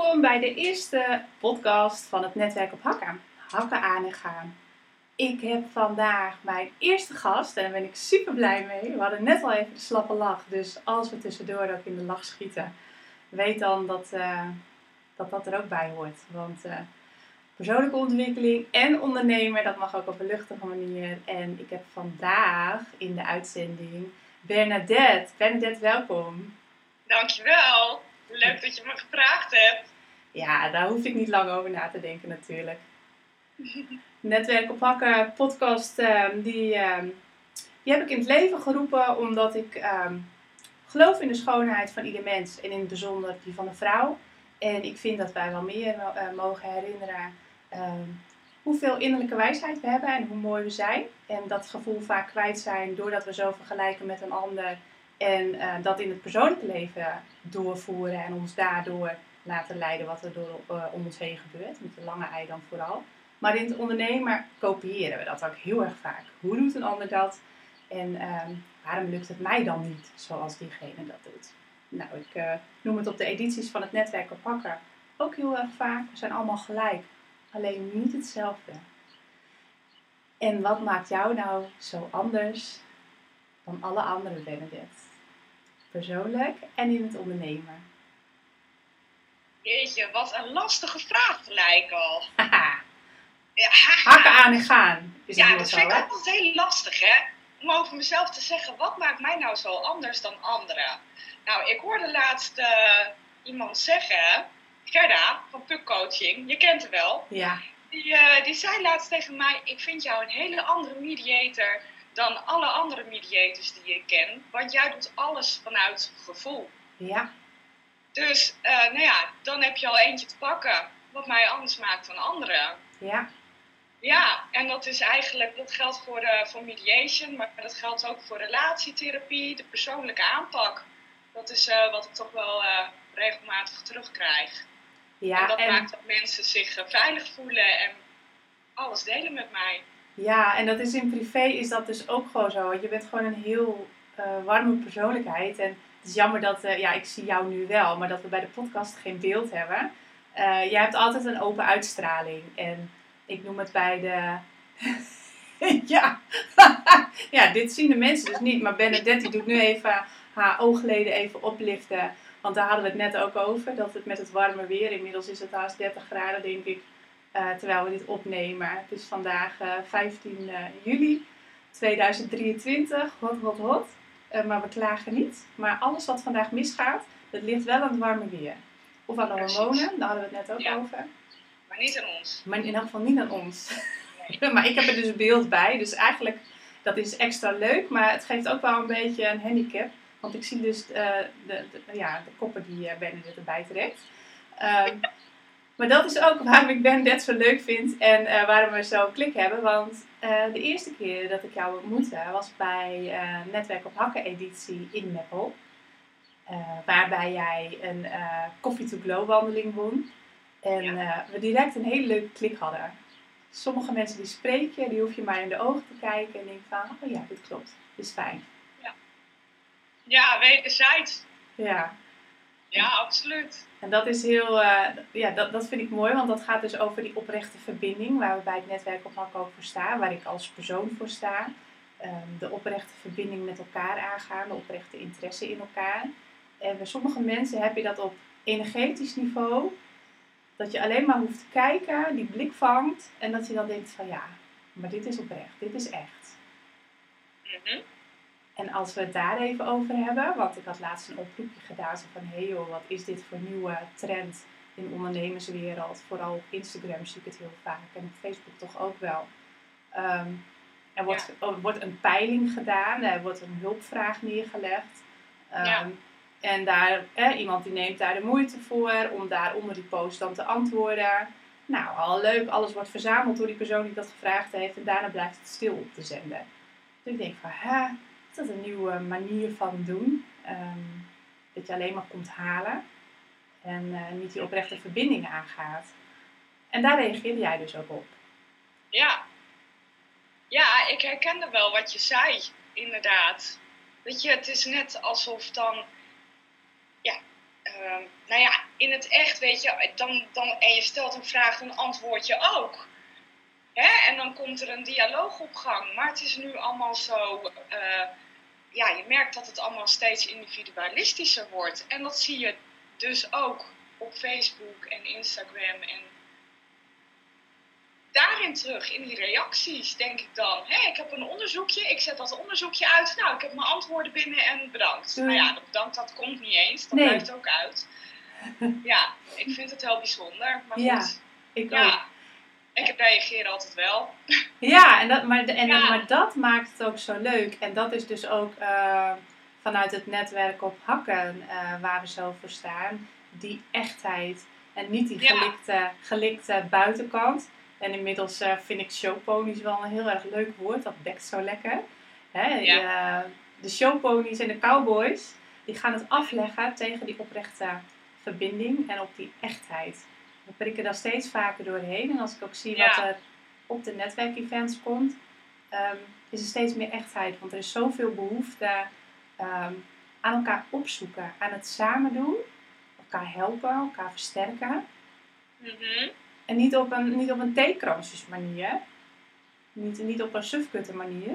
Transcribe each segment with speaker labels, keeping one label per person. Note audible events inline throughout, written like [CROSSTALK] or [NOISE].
Speaker 1: Welkom bij de eerste podcast van het Netwerk op Hakken. Hakken aan en gaan. Ik heb vandaag mijn eerste gast en daar ben ik super blij mee. We hadden net al even de slappe lach, dus als we tussendoor ook in de lach schieten, weet dan dat eh, dat, dat er ook bij hoort. Want uh, persoonlijke ontwikkeling en ondernemer, dat mag ook op een luchtige manier. En ik heb vandaag in de uitzending Bernadette. Bernadette, welkom.
Speaker 2: Dankjewel. Leuk dat je me gevraagd hebt.
Speaker 1: Ja, daar hoef ik niet lang over na te denken natuurlijk. [LAUGHS] Netwerk op Hakken podcast, ehm, die, ehm, die heb ik in het leven geroepen omdat ik ehm, geloof in de schoonheid van ieder mens. En in het bijzonder die van de vrouw. En ik vind dat wij wel meer uh, mogen herinneren hoeveel innerlijke wijsheid we hebben en hoe mooi we zijn. En dat gevoel vaak kwijt zijn doordat we zo vergelijken met een ander en uh, dat in het persoonlijke leven doorvoeren en ons daardoor laten leiden wat er door, uh, om ons heen gebeurt. Met de lange ei dan vooral. Maar in het ondernemer kopiëren we dat ook heel erg vaak. Hoe doet een ander dat? En uh, waarom lukt het mij dan niet zoals diegene dat doet? Nou, ik uh, noem het op de edities van het netwerk op pakken ook heel erg vaak. We zijn allemaal gelijk, alleen niet hetzelfde. En wat maakt jou nou zo anders dan alle andere Benedict? Persoonlijk en in het ondernemen?
Speaker 2: Jeetje, wat een lastige vraag gelijk al. [LAUGHS]
Speaker 1: ja, Hakken aan en gaan.
Speaker 2: Is ja, dat vind ik altijd heel lastig, hè? Om over mezelf te zeggen, wat maakt mij nou zo anders dan anderen? Nou, ik hoorde laatst uh, iemand zeggen, Gerda van Puk Coaching, je kent haar wel.
Speaker 1: Ja.
Speaker 2: Die, uh, die zei laatst tegen mij, ik vind jou een hele andere mediator dan alle andere mediators die ik ken. Want jij doet alles vanuit gevoel.
Speaker 1: Ja.
Speaker 2: Dus, uh, nou ja, dan heb je al eentje te pakken. Wat mij anders maakt dan anderen.
Speaker 1: Ja.
Speaker 2: Ja, en dat is eigenlijk, dat geldt voor, uh, voor mediation, maar dat geldt ook voor relatietherapie, de persoonlijke aanpak. Dat is uh, wat ik toch wel regelmatig terugkrijg. Ja, en dat maakt dat mensen zich veilig voelen en alles delen met mij.
Speaker 1: Ja, en dat is in privé is dat dus ook gewoon zo. Je bent gewoon een heel uh, warme persoonlijkheid. En het is jammer dat, uh, ja, ik zie jou nu wel, maar dat we bij de podcast geen beeld hebben. Uh, jij hebt altijd een open uitstraling. En ik noem het bij de. [LAUGHS] ja. [LAUGHS] ja, dit zien de mensen dus niet. Maar Benedetti doet nu even haar oogleden even oplichten. Want daar hadden we het net ook over. Dat het met het warme weer, inmiddels is het haast 30 graden, denk ik uh, terwijl we dit opnemen. Het is vandaag uh, 15 uh, juli 2023. Hot, hot, hot. Maar we klagen niet. Maar alles wat vandaag misgaat, dat ligt wel aan het warme weer. Of aan de hormonen, daar hadden we het net ook
Speaker 2: ja.
Speaker 1: over.
Speaker 2: Maar niet aan ons.
Speaker 1: Maar in elk geval niet aan ons. Nee. [LAUGHS] maar ik heb er dus beeld bij. Dus eigenlijk, dat is extra leuk. Maar het geeft ook wel een beetje een handicap. Want ik zie dus de, de, ja, de koppen die uh, Bernadette erbij trekt. Maar dat is ook waarom ik Ben net zo leuk vind en uh, waarom we zo klik hebben. Want uh, de eerste keer dat ik jou ontmoette was bij uh, Netwerk op Hakken editie in Meppel. waarbij jij een Coffee to Glow wandeling won. En ja. we direct een hele leuke klik hadden. Sommige mensen die spreken, die hoef je maar in de ogen te kijken en denk van, oh ja, dit klopt, dit is fijn.
Speaker 2: Ja, ja wederzijds.
Speaker 1: Ja.
Speaker 2: Ja, absoluut.
Speaker 1: En dat is heel, uh, ja, dat, dat vind ik mooi, want dat gaat dus over die oprechte verbinding waar we bij het netwerk op Hak ook voor staan, waar ik als persoon voor sta. Um, de oprechte verbinding met elkaar aangaan, de oprechte interesse in elkaar. En bij sommige mensen heb je dat op energetisch niveau, dat je alleen maar hoeft te kijken, die blik vangt en dat je dan denkt van ja, maar dit is oprecht, dit is echt.
Speaker 2: Mm -hmm.
Speaker 1: En als we het daar even over hebben, want ik had laatst een oproepje gedaan zo van hé hey joh, wat is dit voor nieuwe trend in de ondernemerswereld? Vooral op Instagram zie ik het heel vaak en op Facebook toch ook wel. Um, er wordt, ja. er wordt een peiling gedaan, er wordt een hulpvraag neergelegd. Um, ja. En daar, eh, iemand die neemt daar de moeite voor om daar onder die post dan te antwoorden. Nou, al leuk, alles wordt verzameld door die persoon die dat gevraagd heeft en daarna blijft het stil op te zenden. Dus ik denk van, hè, is dat een nieuwe manier van doen. Um, dat je alleen maar komt halen en uh, niet die oprechte verbinding aangaat. En daar reageerde jij dus ook op.
Speaker 2: Ja. Ja, ik herkende wel wat je zei, inderdaad. Weet je, het is net alsof dan, ja, ehm, nou ja, in het echt, weet je, dan, dan, en je stelt een vraag, dan antwoord je ook. Hè? En dan komt er een dialoog op gang. Maar het is nu allemaal zo, eh, ja, je merkt dat het allemaal steeds individualistischer wordt. En dat zie je dus ook op Facebook en Instagram en daarin terug, in die reacties, denk ik dan. Hé, ik heb een onderzoekje, ik zet dat onderzoekje uit. Nou, ik heb mijn antwoorden binnen en bedankt. Nou ja, dat bedankt, dat komt niet eens. Dat blijft ook uit. Ja, ik vind het heel bijzonder. Maar
Speaker 1: ja,
Speaker 2: goed.
Speaker 1: ik
Speaker 2: ja.
Speaker 1: ook.
Speaker 2: Ik reageer altijd wel.
Speaker 1: Ja, en dat, maar, en,
Speaker 2: Ja.
Speaker 1: maar dat maakt het ook zo leuk. En dat is dus ook eh, vanuit het netwerk op hakken eh, waar we zo voor staan. Die echtheid. En niet die
Speaker 2: Ja.
Speaker 1: gelikte, gelikte buitenkant. En inmiddels eh, vind ik showponies wel een heel erg leuk woord. Dat bekt zo lekker. Hè?
Speaker 2: Ja.
Speaker 1: de showponies en de cowboys, die gaan het afleggen tegen die oprechte verbinding en op die echtheid. We prikken daar steeds vaker doorheen. En als ik ook zie
Speaker 2: Ja.
Speaker 1: wat er op de netwerkevents komt, ehm, is er steeds meer echtheid. Want er is zoveel behoefte ehm, aan elkaar opzoeken, aan het samen doen, elkaar helpen, elkaar versterken.
Speaker 2: Mhm.
Speaker 1: En niet op een, niet op een theekransjes manier. Niet, niet op een sufkutte manier.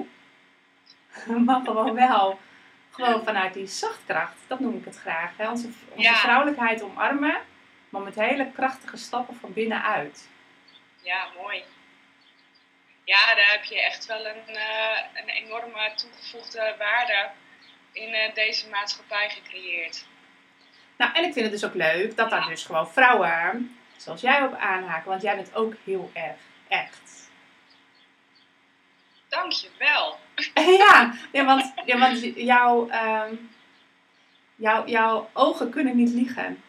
Speaker 1: [LAUGHS] maar gewoon wel. Gewoon vanuit die zachtkracht. Dat noem ik het graag. Hè? Onze, onze
Speaker 2: Ja.
Speaker 1: vrouwelijkheid omarmen. Maar met hele krachtige stappen van binnenuit.
Speaker 2: Ja, mooi. Ja, daar heb je echt wel een, eh, een enorme toegevoegde waarde in eh, deze maatschappij gecreëerd.
Speaker 1: Nou, en ik vind het dus ook leuk dat daar dus gewoon vrouwen, zoals jij op aanhaken. Want jij bent ook heel erg echt.
Speaker 2: Dank je wel. [LAUGHS]
Speaker 1: ja, ja, want, ja, want jouw, ehm, jouw, jouw ogen kunnen niet liegen.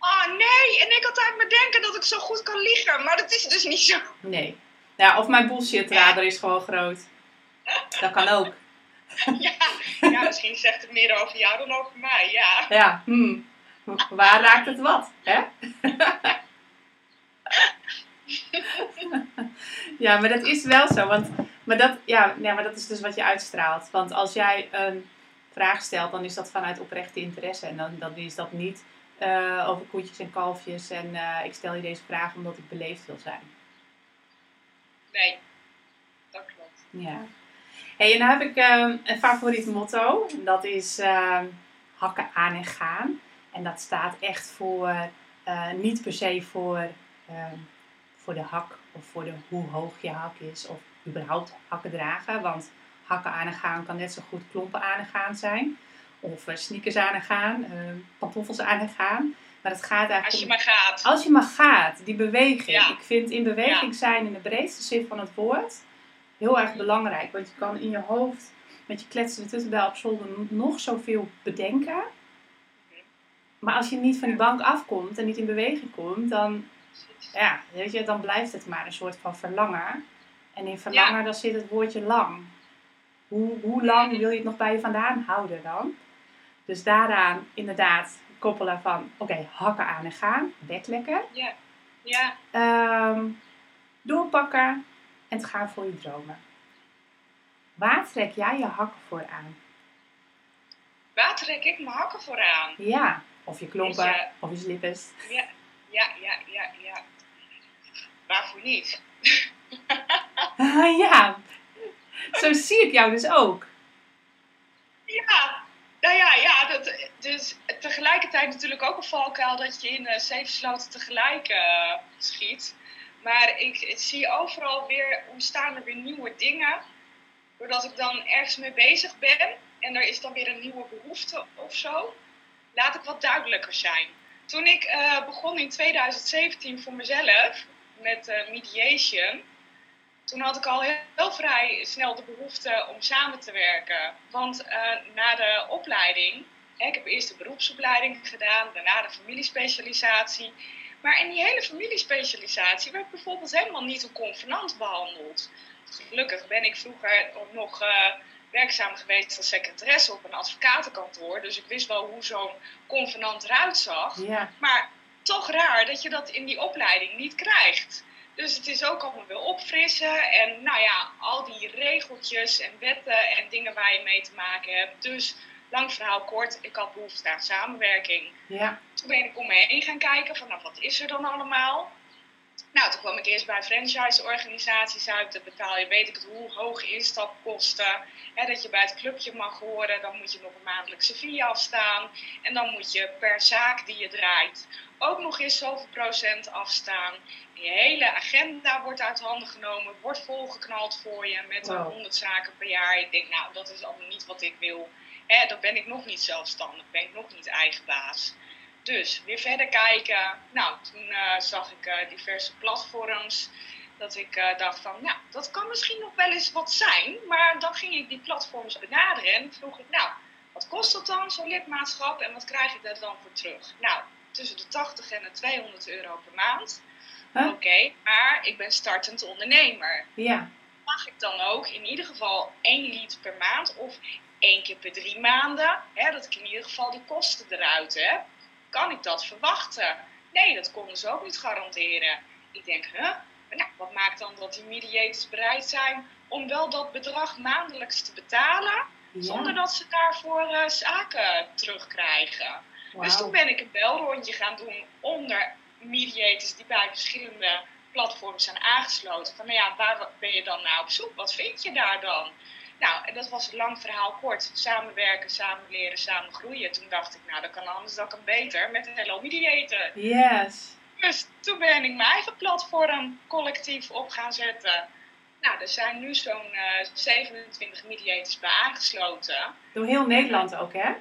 Speaker 2: Oh nee, en ik had uit me denken dat ik zo goed kan liegen, maar dat is dus niet zo.
Speaker 1: Nee. Ja, of mijn bullshit-radar is gewoon groot. [LAUGHS] Dat kan ook.
Speaker 2: Ja, ja, misschien zegt het meer over jou dan over mij, ja.
Speaker 1: Ja, hmm. Waar raakt het wat, hè? [LAUGHS] ja, maar dat is wel zo. Want, maar, dat, ja, nee, maar dat is dus wat je uitstraalt. Want als jij een vraag stelt, dan is dat vanuit oprechte interesse. En dan, dan is dat niet eh, over koetjes en kalfjes. En eh, ik stel je deze vraag omdat ik beleefd wil zijn.
Speaker 2: Nee, dat klopt.
Speaker 1: Ja. Hey, en nou heb ik ehm, een favoriet motto. Dat is ehm, hakken aan en gaan. En dat staat echt voor, eh, niet per se voor, ehm, voor de hak of voor de, hoe hoog je hak is. Of überhaupt hakken dragen. Want hakken aan en gaan kan net zo goed klompen aan en gaan zijn. Of eh, sneakers aan en gaan, ehm, pantoffels aan en gaan. Maar het gaat eigenlijk
Speaker 2: Als je maar gaat.
Speaker 1: als je maar gaat, die beweging.
Speaker 2: Ja.
Speaker 1: Ik vind in beweging zijn in de breedste zin van het woord heel erg belangrijk. Want je kan in je hoofd met je kletsende tuttenbel op zolder nog zoveel bedenken. Maar als je niet van die bank afkomt en niet in beweging komt, dan, ja, weet je, dan blijft het maar een soort van verlangen. En in verlangen, dan zit het woordje lang. Hoe, hoe lang wil je het nog bij je vandaan houden dan? Dus daaraan inderdaad koppelen van, oké, hakken aan en gaan, bek lekker.
Speaker 2: Ja, ja.
Speaker 1: Ehm, doorpakken en het gaan voor je dromen. Waar trek jij je hakken voor aan?
Speaker 2: Waar trek ik mijn hakken voor aan?
Speaker 1: Ja, of je klompen,
Speaker 2: Weet je-
Speaker 1: of je slippers.
Speaker 2: Ja, ja, ja, ja, ja. Waarvoor niet? [LAUGHS]
Speaker 1: ja, zo zie ik jou dus ook.
Speaker 2: Ja, nou ja, ja dat, dus tegelijkertijd natuurlijk ook een valkuil dat je in uh, zeven sloten tegelijk eh, schiet. Maar ik, ik zie overal weer ontstaan er weer nieuwe dingen. Doordat ik dan ergens mee bezig ben en er is dan weer een nieuwe behoefte of zo, laat ik wat duidelijker zijn. Toen ik eh, begon in 2017 voor mezelf met eh, mediation, toen had ik al heel, vrij snel de behoefte om samen te werken. Want uh, na de opleiding, hè, ik heb eerst de beroepsopleiding gedaan, daarna de familiespecialisatie. Maar in die hele familiespecialisatie werd bijvoorbeeld helemaal niet een convenant behandeld. Gelukkig ben ik vroeger nog uh, werkzaam geweest als secretaresse op een advocatenkantoor. Dus ik wist wel hoe zo'n convenant eruit zag.
Speaker 1: Ja.
Speaker 2: Maar toch raar dat je dat in die opleiding niet krijgt. Dus het is ook allemaal weer opfrissen. En nou ja, al die regeltjes en wetten en dingen waar je mee te maken hebt. Dus lang verhaal kort, ik had behoefte aan samenwerking.
Speaker 1: Ja.
Speaker 2: Toen ben ik om me heen gaan kijken van, nou, wat is er dan allemaal? Nou, toen kwam ik eerst bij franchise-organisaties uit. Dan betaal je, weet ik het, hoe hoog instapkosten. Hè, dat je bij het clubje mag horen. Dan moet je nog een maandelijkse fee afstaan. En dan moet je per zaak die je draait ook nog eens zoveel procent afstaan. Je hele agenda wordt uit handen genomen, wordt volgeknald voor je met
Speaker 1: Wow.
Speaker 2: 100 zaken per jaar. Ik denk, nou, dat is allemaal niet wat ik wil. Hè, dan ben ik nog niet zelfstandig, ben ik nog niet eigen baas. Dus weer verder kijken. Nou, toen eh, zag ik eh, diverse platforms. Dat ik eh, dacht van, nou, dat kan misschien nog wel eens wat zijn. Maar dan ging ik die platforms benaderen en vroeg ik, nou, wat kost dat dan, zo'n lidmaatschap? En wat krijg ik daar dan voor terug? Nou, tussen de 80 en de 200 euro per maand.
Speaker 1: Huh?
Speaker 2: Oké, maar ik ben startend ondernemer.
Speaker 1: Ja.
Speaker 2: Mag ik dan ook in ieder geval één lead per maand of één keer per drie maanden? Hè, dat ik in ieder geval die kosten eruit heb. Kan ik dat verwachten? Nee, dat konden ze ook niet garanderen. Ik denk, huh? Maar nou, wat maakt dan dat die mediators bereid zijn om wel dat bedrag maandelijks te betalen, zonder dat ze daarvoor eh, zaken terugkrijgen? Dus toen ben ik een belrondje gaan doen onder mediators die bij verschillende platforms zijn aangesloten. Van nou ja, waar ben je dan nou op zoek? Wat vind je daar dan? Nou, en dat was een lang verhaal kort. Samenwerken, samen leren, samen groeien. Toen dacht ik, nou, dat kan anders, dat kan beter met een Hello Mediator.
Speaker 1: Yes.
Speaker 2: Dus toen ben ik mijn eigen platform collectief op gaan zetten. Nou, er zijn nu zo'n eh, 27 mediators bij aangesloten.
Speaker 1: Door heel Nederland ook, hè?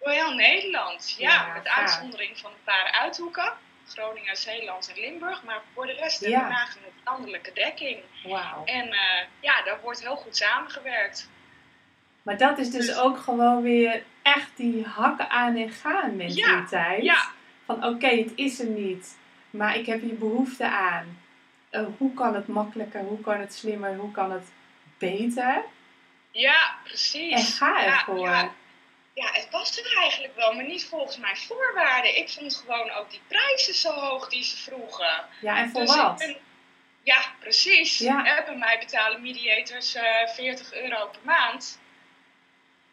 Speaker 2: Door heel Nederland, ja.
Speaker 1: Ja,
Speaker 2: met uitzondering van een paar uithoeken. Groningen, Zeeland en Limburg. Maar voor de rest
Speaker 1: Ja.
Speaker 2: hebben we nagenoeg landelijke dekking.
Speaker 1: Wauw.
Speaker 2: En eh, ja, daar wordt heel goed samengewerkt.
Speaker 1: Maar dat is dus
Speaker 2: Dus-
Speaker 1: ook gewoon weer echt die hakken aan en gaan mentaliteit.
Speaker 2: Ja,
Speaker 1: Van oké, het is er niet, maar ik heb hier behoefte aan. Eh, hoe kan het makkelijker, hoe kan het slimmer, hoe kan het beter?
Speaker 2: ja, precies.
Speaker 1: En ga
Speaker 2: Ja,
Speaker 1: ervoor.
Speaker 2: Ja, ja, het er eigenlijk wel, maar niet volgens mijn voorwaarden. Ik vond gewoon ook die prijzen zo hoog die ze vroegen.
Speaker 1: Ja, en voor
Speaker 2: Dus
Speaker 1: wat?
Speaker 2: ben- ja, precies.
Speaker 1: Ja.
Speaker 2: Bij mij betalen mediators eh 40 euro per maand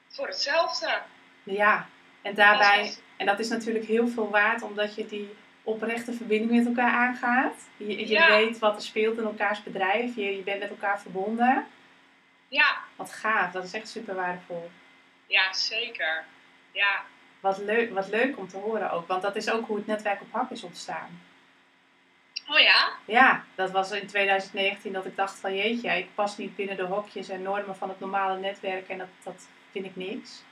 Speaker 2: voor hetzelfde.
Speaker 1: Ja, en daarbij, en dat is natuurlijk heel veel waard, omdat je die oprechte verbinding met elkaar aangaat. Je, je
Speaker 2: Ja.
Speaker 1: weet wat er speelt in elkaars bedrijf, je, je bent met elkaar verbonden.
Speaker 2: Ja,
Speaker 1: Wat gaaf, dat is echt super waardevol.
Speaker 2: Ja, zeker. Ja,
Speaker 1: Wat leuk, wat leuk om te horen ook, want dat is ook hoe het netwerk op hak is ontstaan.
Speaker 2: oh ja?
Speaker 1: Ja, dat was in 2019 dat ik dacht van jeetje, ik pas niet binnen de hokjes en normen van het normale netwerk en dat, dat vind ik niks.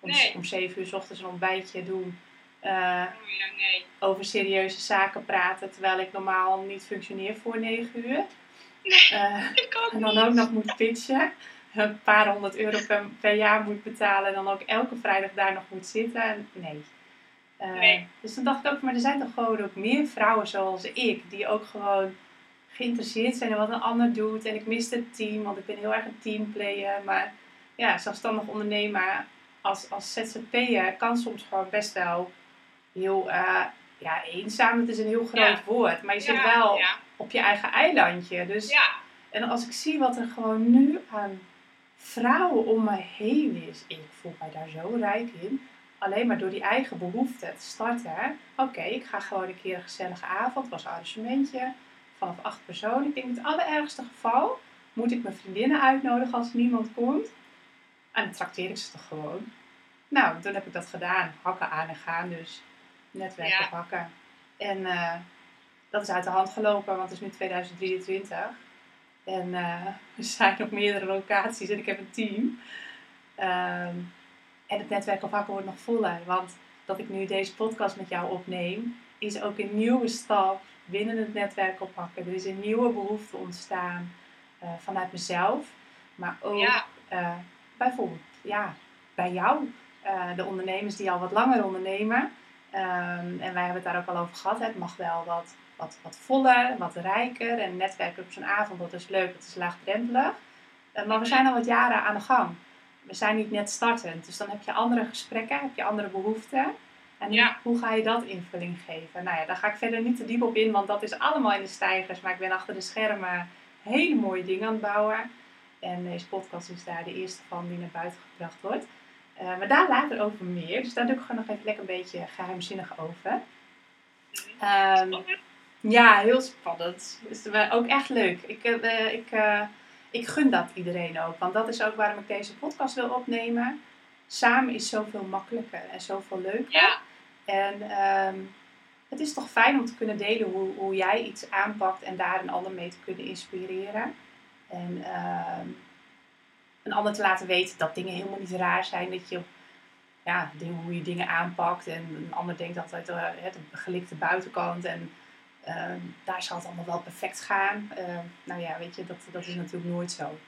Speaker 1: Om,
Speaker 2: Nee.
Speaker 1: om 7 uur 's ochtends een ontbijtje doen, eh,
Speaker 2: Oh ja, nee.
Speaker 1: over serieuze zaken praten, terwijl ik normaal niet functioneer voor 9 uur.
Speaker 2: Nee,
Speaker 1: Eh, [LAUGHS]
Speaker 2: ik ook
Speaker 1: en dan
Speaker 2: niet.
Speaker 1: ook nog moet pitchen, een paar honderd euro per, per jaar moet betalen en dan ook elke vrijdag daar nog moet zitten. Nee. Eh,
Speaker 2: Nee.
Speaker 1: Dus dan dacht ik ook, maar er zijn toch gewoon ook meer vrouwen zoals ik, die ook gewoon geïnteresseerd zijn in wat een ander doet. En ik mis het team, want ik ben heel erg een teamplayer. Maar ja, zelfstandig ondernemer als, als ZZP'er kan soms gewoon best wel heel eh, ja, eenzaam. Het is een heel groot
Speaker 2: Ja.
Speaker 1: woord, maar je zit
Speaker 2: Ja,
Speaker 1: wel
Speaker 2: Ja,
Speaker 1: op je eigen eilandje. Dus en als ik zie wat er gewoon nu aan vrouwen om me heen is, ik voel mij daar zo rijk in. Alleen maar door die eigen behoefte te starten. Oké, ik ga gewoon een keer een gezellige avond, het was een arrangementje, vanaf acht personen. Ik denk in het allerergste geval moet ik mijn vriendinnen uitnodigen als niemand komt. En dan trakteer ik ze toch gewoon. Nou, toen heb ik dat gedaan. Hakken aan en gaan dus. Netwerk
Speaker 2: Ja.
Speaker 1: op hakken. En eh, dat is uit de hand gelopen, want het is nu 2023. En eh, er zijn nog meerdere locaties en ik heb een team. Ehm, en het netwerk op hakken wordt nog voller. Want dat ik nu deze podcast met jou opneem, is ook een nieuwe stap binnen het netwerk op hakken. Er is een nieuwe behoefte ontstaan eh, vanuit mezelf. Maar ook
Speaker 2: ja,
Speaker 1: eh, bijvoorbeeld ja, bij jou, de ondernemers die al wat langer ondernemen. Ehm, en wij hebben het daar ook al over gehad. Het mag wel wat, wat, wat voller, wat rijker. En netwerken op zo'n avond, dat is leuk, dat is laagdrempelig. Eh, maar we zijn al wat jaren aan de gang. We zijn niet net startend. Dus dan heb je andere gesprekken, heb je andere behoeften. En
Speaker 2: Ja.
Speaker 1: hoe, ga je dat invulling geven? Nou ja, daar ga ik verder niet te diep op in, want dat is allemaal in de stijgers. Maar ik ben achter de schermen hele mooie dingen aan het bouwen. En deze podcast is daar de eerste van die naar buiten gebracht wordt. Eh, maar daar later over meer. Dus daar doe ik gewoon nog even lekker een beetje geheimzinnig over. Ehm, ja, heel spannend. Is dus ook echt leuk. Ik, uh, ik, uh, ik gun dat iedereen ook. Want dat is ook waarom ik deze podcast wil opnemen. Samen is zoveel makkelijker en zoveel leuker.
Speaker 2: Ja.
Speaker 1: En ehm, het is toch fijn om te kunnen delen hoe, hoe jij iets aanpakt en daar een ander mee te kunnen inspireren. En ehm, een ander te laten weten dat dingen helemaal niet raar zijn. Dat je, ja, hoe je dingen aanpakt. En een ander denkt altijd uh, de gelikte buitenkant. En ehm, daar zal het allemaal wel perfect gaan. Uh, nou ja, weet je, dat, dat is natuurlijk nooit zo.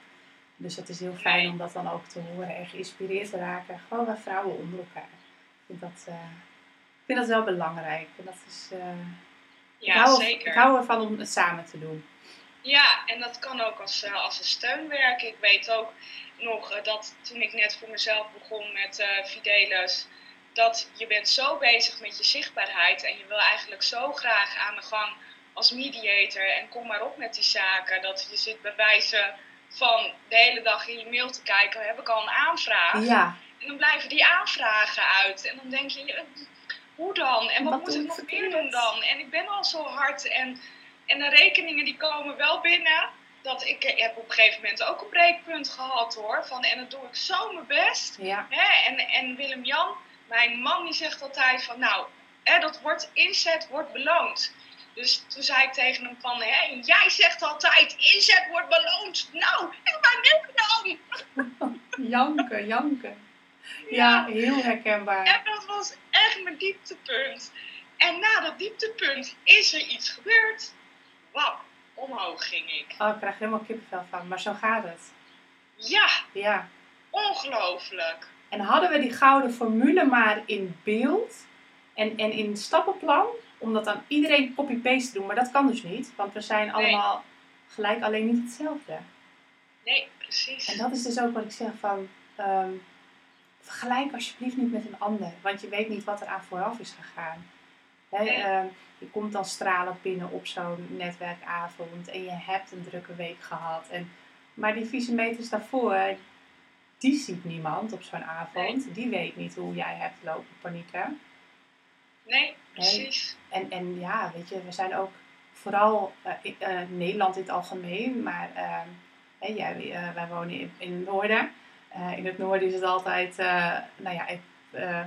Speaker 1: Dus het is heel fijn om dat dan ook te horen en geïnspireerd te raken. Gewoon bij vrouwen onder elkaar. Ik vind dat, uh, ik vind dat wel belangrijk. En dat is, uh,
Speaker 2: ja,
Speaker 1: ik, hou,
Speaker 2: zeker.
Speaker 1: ik hou ervan om het samen te doen.
Speaker 2: Ja, en dat kan ook als, uh, als een steun werken. Ik weet ook nog dat toen ik net voor mezelf begon met uh, Fidelis, dat je bent zo bezig met je zichtbaarheid en je wil eigenlijk zo graag aan de gang als mediator en kom maar op met die zaken. Dat je zit bij wijze van de hele dag in je mail te kijken, heb ik al een aanvraag?
Speaker 1: Ja.
Speaker 2: En dan blijven die aanvragen uit. En dan denk je, hoe dan? En wat, wat moet ik nog meer doen dan? En ik ben al zo hard en en de rekeningen die komen wel binnen. Dat ik, ik heb op een gegeven moment ook een breekpunt gehad hoor. Van, en dat doe ik zo mijn best.
Speaker 1: Ja.
Speaker 2: Hè? En, en Willem-Jan, mijn man, die zegt altijd van nou, hè, dat wordt inzet wordt beloond. Dus toen zei ik tegen hem van, hè, jij zegt altijd inzet wordt beloond. Nou, ik ben Willem-Jan.
Speaker 1: janken, janken. Ja, ja, heel herkenbaar.
Speaker 2: En dat was echt mijn dieptepunt. En na dat dieptepunt is er iets gebeurd wap, omhoog ging ik.
Speaker 1: Oh, ik krijg helemaal kippenvel van, maar zo gaat het.
Speaker 2: Ja,
Speaker 1: Ja.
Speaker 2: ongelooflijk.
Speaker 1: En hadden we die gouden formule maar in beeld en, en in stappenplan, om dat dan iedereen copy-paste te doen, maar dat kan dus niet, want we zijn allemaal gelijk, alleen niet hetzelfde.
Speaker 2: Nee, precies.
Speaker 1: En dat is dus ook wat ik zeg van, ehm, vergelijk alsjeblieft niet met een ander, want je weet niet wat er aan vooraf is gegaan.
Speaker 2: Nee.
Speaker 1: ehm, je komt dan stralend binnen op zo'n netwerkavond en je hebt een drukke week gehad. En, maar die visie daarvoor, die ziet niemand op zo'n avond. Die weet niet hoe jij hebt lopen panieken.
Speaker 2: Nee, precies.
Speaker 1: En, en ja, weet je, we zijn ook vooral eh, in, eh, Nederland in het algemeen, maar hè, jij, eh, wij wonen in, in het noorden. Eh, in het noorden is het altijd, eh, nou ja, eh,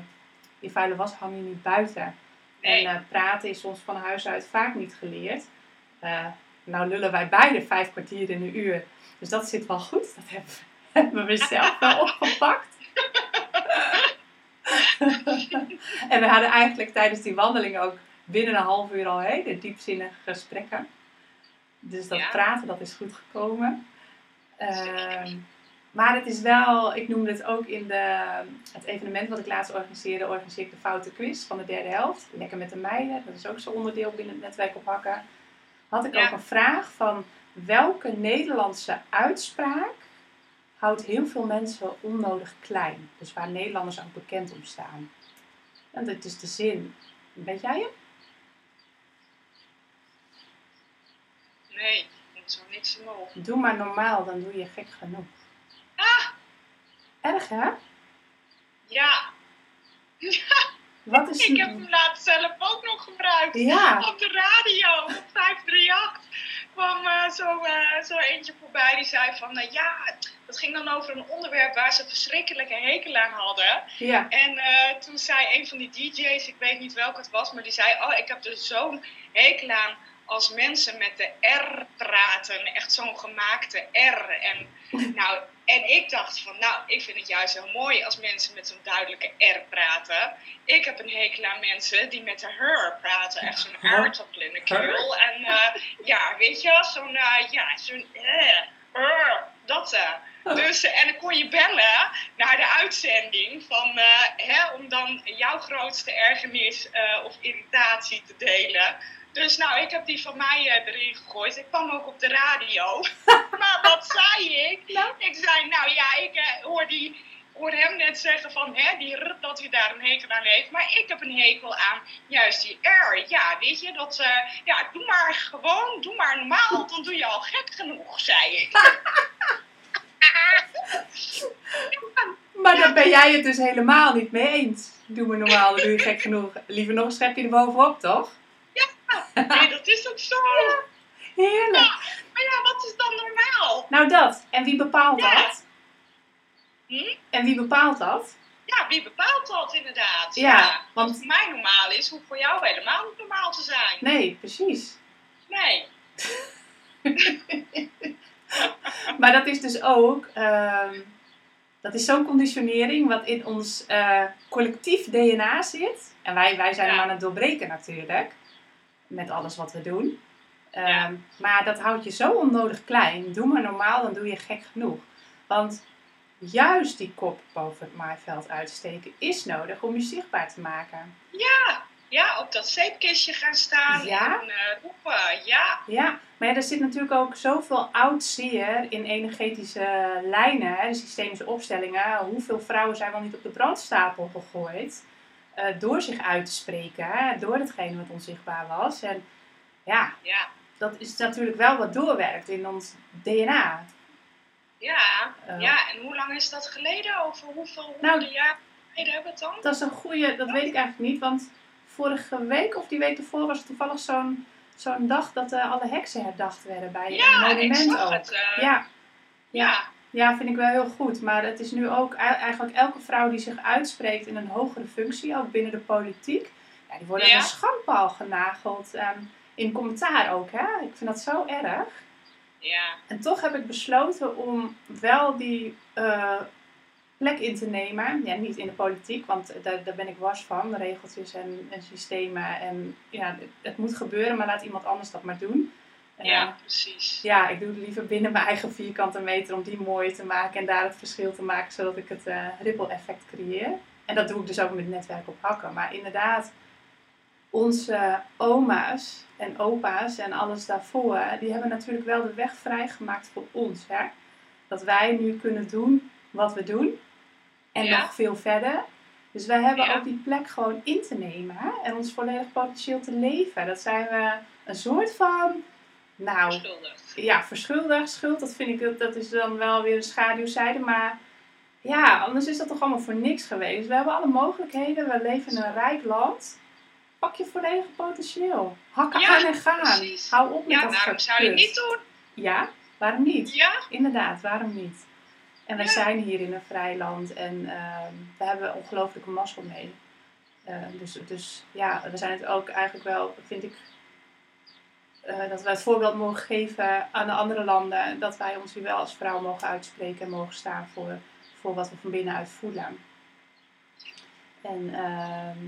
Speaker 1: je vuile was hang je niet buiten.
Speaker 2: Nee.
Speaker 1: En eh, praten is ons van huis uit vaak niet geleerd. Eh, nou lullen wij beide vijf kwartier in een uur. Dus dat zit wel goed. Dat hebben, hebben we zelf wel opgepakt. en we hadden eigenlijk tijdens die wandeling ook binnen een half uur al hele diepzinnige gesprekken. Dus dat
Speaker 2: Ja.
Speaker 1: praten, dat is goed gekomen. Ehm, maar het is wel, ik noemde het ook in de, het evenement wat ik laatst organiseerde, organiseer ik de foute quiz van de derde helft. Lekker met de meiden, dat is ook zo'n onderdeel binnen het netwerk op hakken. Had ik
Speaker 2: Ja.
Speaker 1: ook een vraag van welke Nederlandse uitspraak houdt heel veel mensen onnodig klein? Dus waar Nederlanders ook bekend om staan. En dat is de zin, weet jij hem?
Speaker 2: Nee, ik komt zo niks in op.
Speaker 1: Doe maar normaal, dan doe je gek genoeg.
Speaker 2: Ah,
Speaker 1: Erg hè?
Speaker 2: ja. [LAUGHS]
Speaker 1: Wat is
Speaker 2: Ik heb hem laatst zelf ook nog gebruikt.
Speaker 1: Ja,
Speaker 2: Op de radio, op 538, kwam eh, zo, eh, zo eentje voorbij die zei van, nou ja, dat ging dan over een onderwerp waar ze verschrikkelijke hekel aan hadden.
Speaker 1: ja,
Speaker 2: En eh, toen zei een van die DJ's, ik weet niet welke het was, maar die zei: Oh, ik heb er zo'n hekel aan als mensen met de R praten. Echt zo'n gemaakte R. En, [LAUGHS] nou, en ik dacht van, nou, ik vind het juist heel mooi als mensen met zo'n duidelijke R praten. Ik heb een hekel aan mensen die met de her praten. Echt zo'n aardappel in de keel. En eh, ja, weet je, zo'n, eh, ja, zo'n, eh, dat. Dus, en dan kon je bellen naar de uitzending van, hè, om dan jouw grootste ergernis of irritatie te delen. Dus nou, ik heb die van mij eh, erin gegooid. Ik kwam ook op de radio. [LAUGHS] maar wat zei ik?
Speaker 1: Nou?
Speaker 2: Ik zei, nou ja, ik eh, hoor, die, hoor hem net zeggen van, hè, die r, dat hij daar een hekel aan heeft. Maar ik heb een hekel aan juist die R. Ja, weet je, dat, eh, ja, doe maar gewoon, doe maar normaal, dan doe je al gek genoeg, zei ik. [LAUGHS]
Speaker 1: Maar daar ben jij het dus helemaal niet mee eens. Doe me normaal, dan doe je gek genoeg. Liever nog een schepje erbovenop, toch?
Speaker 2: Nee, dat is ook zo.
Speaker 1: Heerlijk.
Speaker 2: Maar ja, wat is dan normaal?
Speaker 1: Nou dat. En wie bepaalt
Speaker 2: Ja.
Speaker 1: dat?
Speaker 2: Hm?
Speaker 1: En wie bepaalt dat?
Speaker 2: Ja, wie bepaalt dat inderdaad?
Speaker 1: Ja, want-
Speaker 2: Wat voor mij normaal is, hoeft voor jou helemaal niet normaal te zijn.
Speaker 1: Nee, precies.
Speaker 2: Nee. [LAUGHS]
Speaker 1: Maar dat is dus ook, ehm, dat is zo'n conditionering wat in ons eh, collectief DNA zit. En wij, wij zijn
Speaker 2: Ja.
Speaker 1: hem aan het doorbreken natuurlijk, met alles wat we doen. Ehm,
Speaker 2: Ja.
Speaker 1: Maar dat houdt je zo onnodig klein. Doe maar normaal, dan doe je gek genoeg. Want juist die kop boven het maaiveld uitsteken is nodig om je zichtbaar te maken.
Speaker 2: Ja, op dat zeepkistje gaan staan
Speaker 1: Ja.
Speaker 2: en eh, roepen. Ja,
Speaker 1: Ja, maar ja, er zit natuurlijk ook zoveel oud zeer in energetische lijnen, hè, de systemische opstellingen. Hoeveel vrouwen zijn wel niet op de brandstapel gegooid eh, door zich uit te spreken, hè, door hetgene wat onzichtbaar was. En ja,
Speaker 2: ja,
Speaker 1: dat is natuurlijk wel wat doorwerkt in ons DNA.
Speaker 2: ja.
Speaker 1: Eh,
Speaker 2: ja. En hoe lang is dat geleden? Over hoeveel
Speaker 1: Nou,
Speaker 2: jaar geleden hebben we het dan?
Speaker 1: Dat is een goede, dat weet ik eigenlijk niet, want vorige week of die week ervoor was het toevallig zo'n zo'n dag dat eh, alle heksen herdacht werden bij een
Speaker 2: Ja, ik
Speaker 1: monument
Speaker 2: zag
Speaker 1: ook.
Speaker 2: het.
Speaker 1: Ja,
Speaker 2: ja.
Speaker 1: Ja, vind ik wel heel goed. Maar het is nu ook e- eigenlijk elke vrouw die zich uitspreekt in een hogere functie, ook binnen de politiek, ja, die worden
Speaker 2: Ja.
Speaker 1: een schandpaal genageld. ehm, in commentaar ook, hè? Ik vind dat zo erg.
Speaker 2: ja.
Speaker 1: En toch heb ik besloten om wel die eh, plek in te nemen. Ja, niet in de politiek, want daar, daar ben ik wars van. De regeltjes en, en systemen. En ja, het, het moet gebeuren, maar laat iemand anders dat maar doen. Eh,
Speaker 2: Ja, precies.
Speaker 1: ja, ik doe het liever binnen mijn eigen vierkante meter om die mooi te maken en daar het verschil te maken, zodat ik het eh ripple effect creëer. En dat doe ik dus ook met netwerk op hakken. Maar inderdaad, onze oma's en opa's en alles daarvoor, die hebben natuurlijk wel de weg vrijgemaakt voor ons. Hè? Dat wij nu kunnen doen wat we doen en
Speaker 2: Ja.
Speaker 1: nog veel verder. Dus wij hebben
Speaker 2: Ja.
Speaker 1: ook die plek gewoon in te nemen hè? en ons volledig potentieel te leven. Dat zijn we een soort van, nou,
Speaker 2: Schuldig.
Speaker 1: ja, verschuldigd, schuld, dat vind ik, dat, dat is dan wel weer een schaduwzijde. Maar ja, anders is dat toch allemaal voor niks geweest. We hebben alle mogelijkheden, we leven in een rijk land. Pak je volledige potentieel. Hakken
Speaker 2: Ja,
Speaker 1: aan en gaan.
Speaker 2: precies.
Speaker 1: Hou op met
Speaker 2: Ja,
Speaker 1: dat
Speaker 2: waarom zou je niet doen?
Speaker 1: Ja, waarom niet?
Speaker 2: Ja,
Speaker 1: Inderdaad, waarom niet? En wij
Speaker 2: Ja.
Speaker 1: zijn hier in een vrij land en ehm, we hebben ongelooflijke mazzel mee. Eh, dus, dus ja, we zijn het ook eigenlijk wel, vind ik, eh, dat we het voorbeeld mogen geven aan de andere landen. Dat wij ons hier wel als vrouw mogen uitspreken en mogen staan voor, voor wat we van binnenuit voelen. En ehm,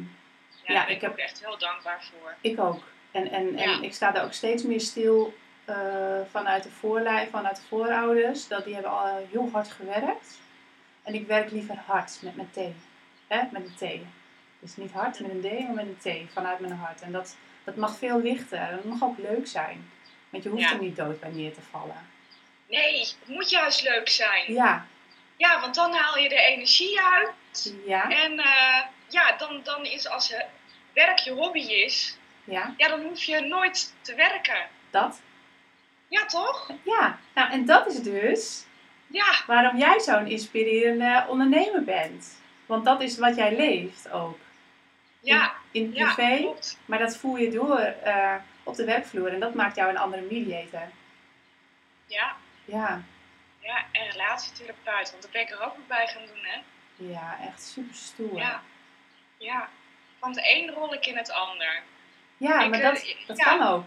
Speaker 2: ja,
Speaker 1: Ja, ik heb-
Speaker 2: ook echt heel dankbaar voor.
Speaker 1: ik ook. En, en, en
Speaker 2: Ja.
Speaker 1: ik sta daar ook steeds meer stil eh, vanuit de voorlijn, vanuit de voorouders. Dat die hebben al heel hard gewerkt. En ik werk liever hard met mijn T. Hè? Met een T. Dus niet hard met een D, maar met een T. Vanuit mijn hart. En dat, dat mag veel lichter. Dat mag ook leuk zijn. Want je hoeft
Speaker 2: Ja.
Speaker 1: er niet dood bij neer te vallen.
Speaker 2: Nee, het moet juist leuk zijn.
Speaker 1: Ja,
Speaker 2: Ja, want dan haal je de energie uit.
Speaker 1: ja,
Speaker 2: En eh, ja, dan, dan is als het werk je hobby is,
Speaker 1: ja,
Speaker 2: ja, dan hoef je nooit te werken.
Speaker 1: dat.
Speaker 2: Ja, toch?
Speaker 1: Ja, nou en dat is dus
Speaker 2: Ja,
Speaker 1: waarom jij zo'n inspirerende ondernemer bent. Want dat is wat jij leeft ook.
Speaker 2: Ja,
Speaker 1: In
Speaker 2: ja,
Speaker 1: privé, maar dat voer je door eh, op de werkvloer. En dat maakt jou een andere mediator.
Speaker 2: Ja,
Speaker 1: Ja,
Speaker 2: ja, en relatietherapeut, want dat ben ik er ook bij gaan doen, hè.
Speaker 1: ja echt super stoer.
Speaker 2: Ja, ja. Van het een rol ik in het ander.
Speaker 1: Ja,
Speaker 2: Ik,
Speaker 1: maar
Speaker 2: eh,
Speaker 1: dat, dat
Speaker 2: ja.
Speaker 1: kan ook.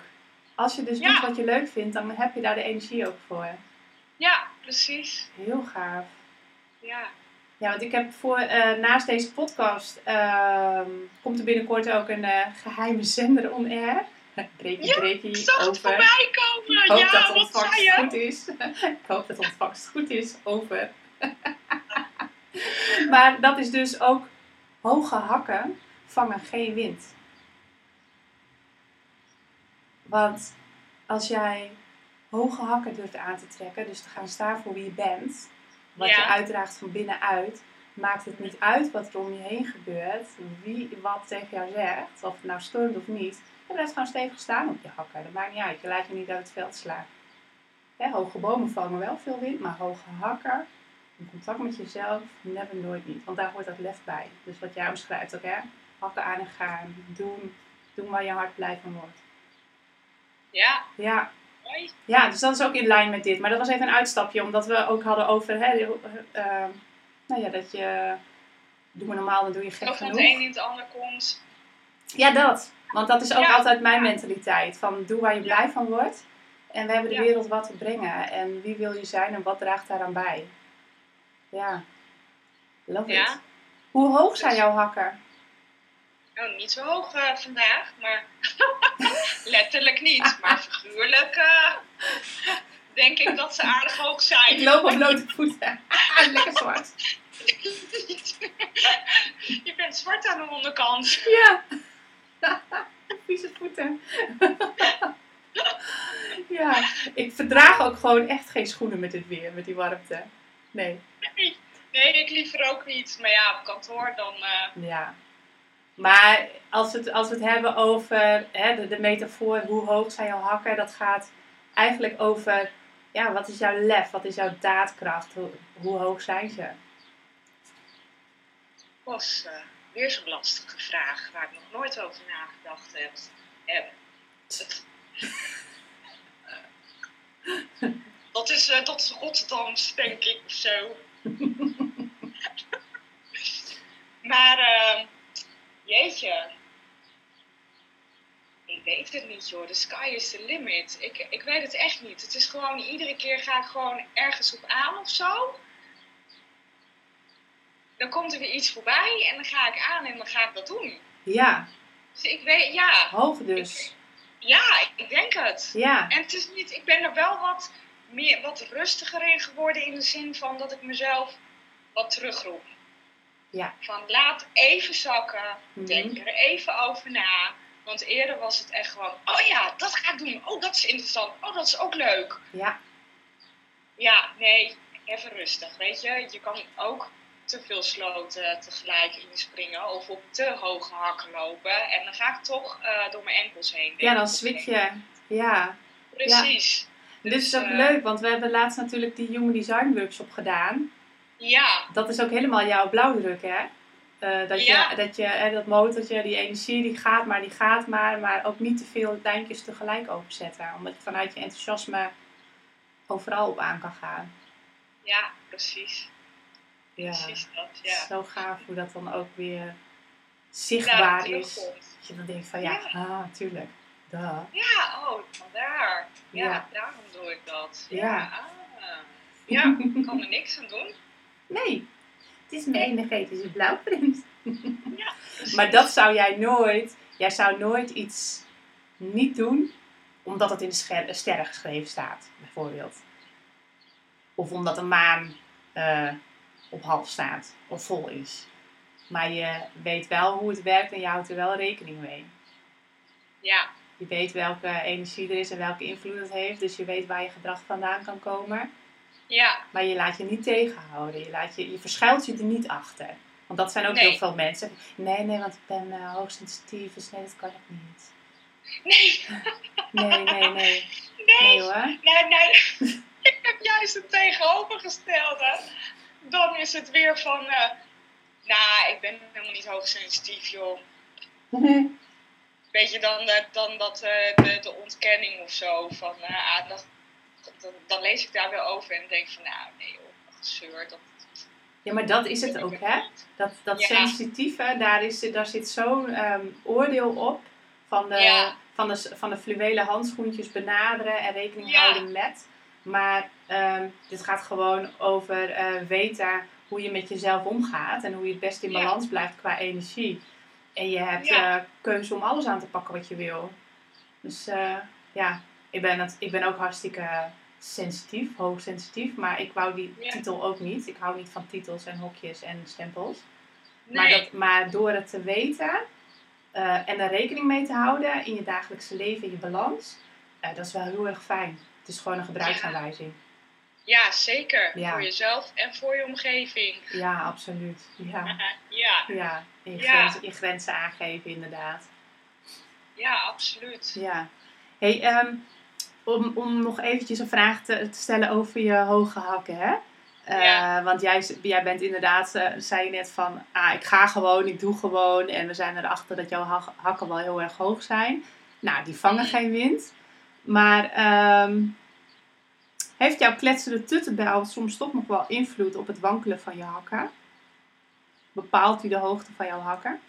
Speaker 1: Als je dus doet wat je leuk vindt, dan heb je daar de energie ook voor.
Speaker 2: Ja, precies.
Speaker 1: Heel gaaf.
Speaker 2: Ja,
Speaker 1: Ja, want ik heb voor, eh, naast deze podcast, ehm, komt er binnenkort ook een eh, geheime zender on air. [LAUGHS] Breekie,
Speaker 2: Ja,
Speaker 1: breekie,
Speaker 2: ik zag het voorbij komen.
Speaker 1: Ik hoop
Speaker 2: ja,
Speaker 1: dat ontvangst goed is. [LAUGHS] ik hoop dat ontvangst goed is. Over. [LAUGHS] maar dat is dus ook hoge hakken vangen geen wind. Want als jij hoge hakken durft aan te trekken, dus te gaan staan voor wie je bent, wat
Speaker 2: Ja.
Speaker 1: je uitdraagt van binnenuit, maakt het niet uit wat er om je heen gebeurt, wie wat tegen jou zegt, of het nou stormt of niet. Je blijft gewoon stevig staan op je hakken. Dat maakt niet uit. Je laat je niet uit het veld slaan. Hè, hoge bomen vangen wel veel wind, maar hoge hakken, In contact met jezelf, never nooit niet. Want daar hoort dat lef bij. Dus wat jij omschrijft ook, hè? Hakken aan en gaan. Doen, doen waar je hart blij van wordt.
Speaker 2: Ja,
Speaker 1: Ja, ja, dus dat is ook in lijn met dit. Maar dat was even een uitstapje, omdat we ook hadden over, hè, eh, nou ja, dat je, doe maar normaal, dan doe je gek
Speaker 2: Of van het
Speaker 1: genoeg.
Speaker 2: een in het ander komt.
Speaker 1: Ja, dat. Want dat is ook
Speaker 2: Ja.
Speaker 1: altijd mijn mentaliteit. Van doe waar je blij van wordt. En we hebben de
Speaker 2: Ja.
Speaker 1: wereld wat te brengen. En wie wil je zijn en wat draagt daaraan bij? Ja. Love
Speaker 2: Ja.
Speaker 1: it. Hoe hoog zijn jouw hakken?
Speaker 2: Nou, niet zo hoog eh, vandaag, maar [LAUGHS] letterlijk niet. Maar figuurlijk eh, denk ik dat ze aardig hoog zijn.
Speaker 1: Ik loop op blote voeten. Lekker zwart.
Speaker 2: Je bent zwart aan de onderkant.
Speaker 1: Ja. [LAUGHS] Vieze voeten. ja. Ik verdraag ook gewoon echt geen schoenen met dit weer, met die warmte. Nee.
Speaker 2: Nee, ik liever ook niet. Maar ja, op kantoor dan... eh,
Speaker 1: Ja. Maar als we het, als we het hebben over hè, de, de metafoor, hoe hoog zijn jouw hakken, dat gaat eigenlijk over, ja, wat is jouw lef, wat is jouw daadkracht, hoe, hoe hoog zijn ze?
Speaker 2: was eh, weer zo'n lastige vraag waar ik nog nooit over nagedacht heb. heb. [LAUGHS] Dat is eh, tot Rotterdams, denk ik, of zo. [LAUGHS] maar, eh, jeetje. Ik weet het niet, joh. The sky is the limit. Ik, ik weet het echt niet. Het is gewoon, iedere keer ga ik gewoon ergens op aan of zo. Dan komt er weer iets voorbij en dan ga ik aan en dan ga ik dat doen.
Speaker 1: Ja,
Speaker 2: Dus ik weet, ja,
Speaker 1: hoog dus.
Speaker 2: ja, ik- denk het.
Speaker 1: Ja,
Speaker 2: En het is niet, ik ben er wel wat, meer, wat rustiger in geworden in de zin van dat ik mezelf wat terugroep.
Speaker 1: Ja.
Speaker 2: Van laat even zakken,
Speaker 1: Mhm.
Speaker 2: denk er even over na. Want eerder was het echt gewoon, oh ja, dat ga ik doen. Oh, dat is interessant. Oh, dat is ook leuk.
Speaker 1: ja,
Speaker 2: Ja, nee, even rustig. Weet je, je kan ook te veel sloten tegelijk inspringen of op te hoge hakken lopen. En dan ga ik toch eh, door mijn enkels heen.
Speaker 1: ja, dan switch je. Ja,
Speaker 2: Precies.
Speaker 1: dit is ook
Speaker 2: eh,
Speaker 1: leuk, want we hebben laatst natuurlijk die Human Design Workshop gedaan.
Speaker 2: Ja,
Speaker 1: Dat is ook helemaal jouw blauwdruk, hè? Eh, dat je,
Speaker 2: Ja.
Speaker 1: dat, je hè, dat motortje, die energie, die gaat maar, die gaat maar. Maar ook niet te veel lijntjes tegelijk openzetten. Omdat je vanuit je enthousiasme overal op aan kan gaan.
Speaker 2: ja, precies.
Speaker 1: Ja,
Speaker 2: Precies dat, ja.
Speaker 1: zo gaaf hoe dat dan ook weer
Speaker 2: Daar
Speaker 1: zichtbaar is. Dat je dan denkt van ja,
Speaker 2: Ja.
Speaker 1: ah, tuurlijk. Duh.
Speaker 2: Ja, oh, vandaar. Ja,
Speaker 1: Ja.
Speaker 2: daarom doe ik dat.
Speaker 1: Ja.
Speaker 2: ah. ja ik kan er niks aan doen.
Speaker 1: Nee, het is mijn energetische blauwprint.
Speaker 2: Ja.
Speaker 1: Maar dat zou jij nooit, jij zou nooit iets niet doen omdat het in de sterren geschreven staat, bijvoorbeeld. Of omdat de maan eh, op half staat of vol is. Maar je weet wel hoe het werkt en je houdt er wel rekening mee.
Speaker 2: Ja,
Speaker 1: Je weet welke energie er is en welke invloed het heeft. Dus je weet waar je gedrag vandaan kan komen.
Speaker 2: Ja,
Speaker 1: Maar je laat je niet tegenhouden. Je, laat je, je verschuilt je er niet achter. Want dat zijn ook
Speaker 2: Nee.
Speaker 1: heel veel mensen. Nee, nee, want ik ben eh, hoogsensitief. Dus nee, dat kan ik niet.
Speaker 2: nee,
Speaker 1: Nee, nee, nee. [LAUGHS]
Speaker 2: nee,
Speaker 1: Nee hoor.
Speaker 2: nee, nee. [LAUGHS] ik heb juist het tegenovergestelde. Dan is het weer van, eh nou, ik ben helemaal niet hoogsensitief, joh. [LAUGHS] Weet je, dan, eh, dan dat, de, de ontkenning of zo. Van, eh, ah, dan, dan lees ik daar weer over en denk van, nou, nee joh, gezeur. Dat,
Speaker 1: Ja, maar dat is het ook, hè? Dat, dat
Speaker 2: Ja.
Speaker 1: sensitieve, daar, is, daar zit zo'n ehm, oordeel op. Van de,
Speaker 2: Ja.
Speaker 1: van, de, van de fluwelen handschoentjes benaderen en rekening
Speaker 2: Ja.
Speaker 1: houden met. Maar ehm, dit gaat gewoon over eh, weten hoe je met jezelf omgaat. En hoe je het best in balans blijft qua energie. En je hebt eh, keuze om alles aan te pakken wat je wil. Dus eh, ja, ik ben, het, ik ben ook hartstikke sensitief, hoogsensitief. Maar ik wou die
Speaker 2: Ja.
Speaker 1: titel ook niet. Ik hou niet van titels en hokjes en stempels.
Speaker 2: Nee,
Speaker 1: Maar, dat, maar door het te weten eh, en er rekening mee te houden in je dagelijkse leven, in je balans, eh, dat is wel heel erg fijn. Het is gewoon een gebruiksaanwijzing.
Speaker 2: ja, zeker.
Speaker 1: Ja.
Speaker 2: Voor jezelf en voor je omgeving.
Speaker 1: Ja, absoluut. Ja, [LAUGHS]
Speaker 2: ja,
Speaker 1: ja. Je. Grenzen, je grenzen aangeven, inderdaad.
Speaker 2: ja, absoluut.
Speaker 1: Ja. Hey, ehm, om, om nog eventjes een vraag te, te stellen over je hoge hakken. Hè? Eh,
Speaker 2: Ja.
Speaker 1: Want jij, jij bent inderdaad, eh, zei je net van, ah, ik ga gewoon, ik doe gewoon. En we zijn erachter dat jouw ha- hakken wel heel erg hoog zijn. Nou, die vangen
Speaker 2: Mhm.
Speaker 1: geen wind. Maar ehm, heeft jouw kletsende tuttenbel soms toch nog wel invloed op het wankelen van je hakken? Bepaalt die de hoogte van jouw hakken?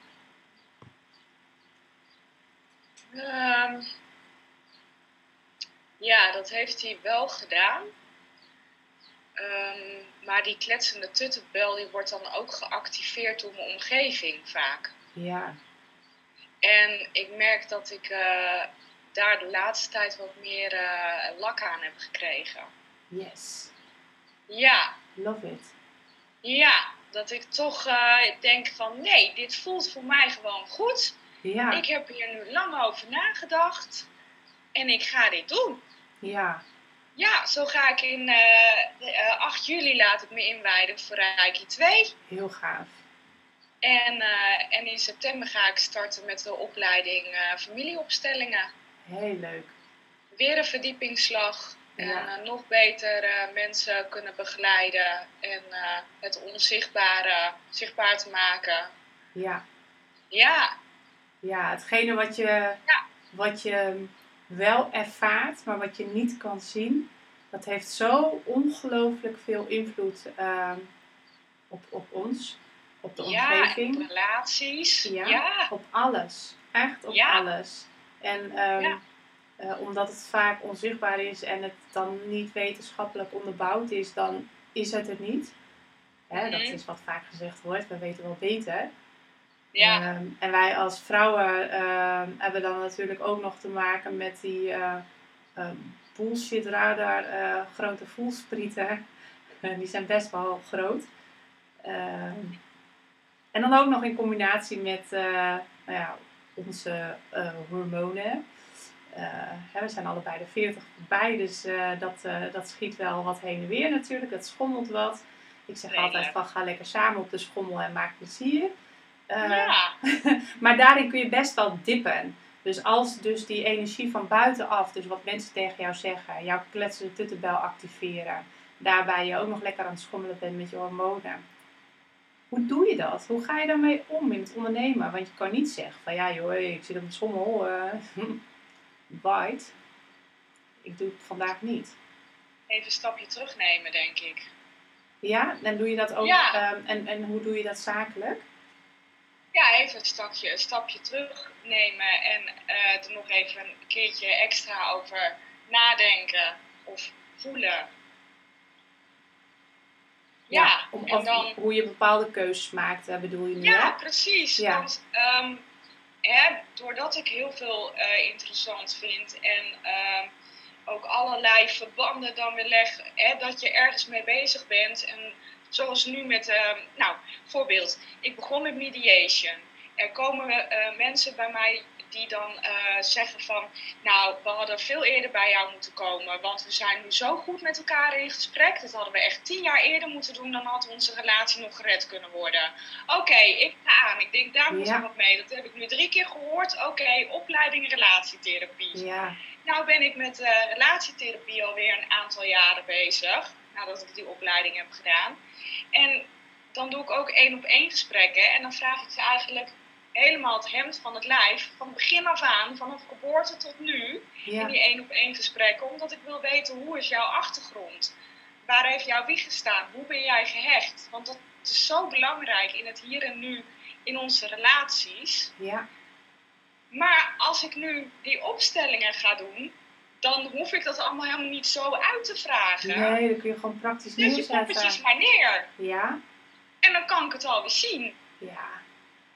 Speaker 2: Ehm, ja, dat heeft hij wel gedaan. Ehm, maar die kletsende tuttenbel die wordt dan ook geactiveerd door mijn omgeving vaak.
Speaker 1: Ja,
Speaker 2: En ik merk dat ik eh, daar de laatste tijd wat meer eh, lak aan heb gekregen.
Speaker 1: yes.
Speaker 2: Ja,
Speaker 1: Love it.
Speaker 2: ja, dat ik toch eh, denk van nee, dit voelt voor mij gewoon goed.
Speaker 1: Ja,
Speaker 2: Ik heb hier nu lang over nagedacht en ik ga dit doen.
Speaker 1: Ja,
Speaker 2: Ja, zo ga ik in eh, de, eh, 8 juli laat ik me inwijden voor Reiki 2.
Speaker 1: heel gaaf.
Speaker 2: En, eh, en in september ga ik starten met de opleiding eh, familieopstellingen.
Speaker 1: Heel leuk.
Speaker 2: Weer een verdiepingsslag. En
Speaker 1: Ja.
Speaker 2: eh, nog beter eh, mensen kunnen begeleiden en eh, het onzichtbare zichtbaar te maken.
Speaker 1: Ja,
Speaker 2: Ja,
Speaker 1: ja hetgene wat je,
Speaker 2: Ja.
Speaker 1: wat je wel ervaart, maar wat je niet kan zien, dat heeft zo ongelooflijk veel invloed ehm, op, op ons, op de
Speaker 2: ja, en
Speaker 1: omgeving,
Speaker 2: relaties.
Speaker 1: Ja.
Speaker 2: Ja,
Speaker 1: op alles. Echt op
Speaker 2: Ja.
Speaker 1: alles. En ehm,
Speaker 2: Ja.
Speaker 1: eh, omdat het vaak onzichtbaar is en het dan niet wetenschappelijk onderbouwd is, dan is het er niet. Hè, Dat
Speaker 2: Mhm.
Speaker 1: is wat vaak gezegd wordt, we weten wel beter.
Speaker 2: Ja,
Speaker 1: Ehm, en wij als vrouwen ehm, hebben dan natuurlijk ook nog te maken met die ehm, bullshit radar eh, grote voelsprieten. [LAUGHS] Die zijn best wel groot. En dan ook nog in combinatie met eh, nou ja, onze hormonen. Hè, we zijn allebei de 40 voorbij, dus dat, dat schiet wel wat heen en weer natuurlijk. Dat schommelt wat. Ik zeg altijd van ga lekker samen op de schommel en maak plezier. Eh,
Speaker 2: ja, [LAUGHS]
Speaker 1: maar daarin kun je best wel dippen. Dus als dus die energie van buitenaf, dus wat mensen tegen jou zeggen, jouw kletsende tuttenbel activeren, daarbij je ook nog lekker aan het schommelen bent met je hormonen. Hoe doe je dat? Hoe ga je daarmee om in het ondernemen? Want je kan niet zeggen van ja joh, ik zit op de schommel, eh [LAUGHS] bite. Ik doe het vandaag niet.
Speaker 2: even een stapje terugnemen, denk ik.
Speaker 1: Ja, en doe je dat ook,
Speaker 2: Ja.
Speaker 1: ehm, en, en hoe doe je dat zakelijk?
Speaker 2: Ja, even een stapje, een stapje terugnemen en eh, er nog even een keertje extra over nadenken of voelen. Ja,
Speaker 1: om,
Speaker 2: en dan,
Speaker 1: hoe je bepaalde keuzes maakt, bedoel je nu? hè?
Speaker 2: ja precies.
Speaker 1: Ja.
Speaker 2: Want ehm, hè, doordat ik heel veel eh, interessant vind en ehm, ook allerlei verbanden dan weer leg, hè, dat je ergens mee bezig bent. En zoals nu met, ehm, nou, voorbeeld, ik begon met mediation. Er komen eh, mensen bij mij die dan eh, zeggen van, nou, we hadden veel eerder bij jou moeten komen, want we zijn nu zo goed met elkaar in gesprek. Dat hadden we echt tien jaar eerder moeten doen, dan had onze relatie nog gered kunnen worden. Oké, ik ga aan. Ik denk, daar moet
Speaker 1: Ja.
Speaker 2: ik wat mee. Dat heb ik nu drie keer gehoord. Oké, opleiding relatietherapie.
Speaker 1: Ja,
Speaker 2: Nou ben ik met eh, relatietherapie alweer een aantal jaren bezig, nadat ik die opleiding heb gedaan. En dan doe ik ook één op één gesprekken en dan vraag ik ze eigenlijk helemaal het hemd van het lijf, van begin af aan, vanaf geboorte tot nu, in die één op één gesprekken, omdat ik wil weten hoe is jouw achtergrond? Waar heeft jouw wieg gestaan? Hoe ben jij gehecht? Want dat is zo belangrijk in het hier en nu in onze relaties.
Speaker 1: ja,
Speaker 2: Maar als ik nu die opstellingen ga doen, dan hoef ik dat allemaal helemaal niet zo uit te vragen.
Speaker 1: Nee, dan kun je gewoon praktisch
Speaker 2: Zet je poppetjes
Speaker 1: neerzetten.
Speaker 2: maar neer.
Speaker 1: Ja,
Speaker 2: En dan kan ik het alweer zien.
Speaker 1: ja.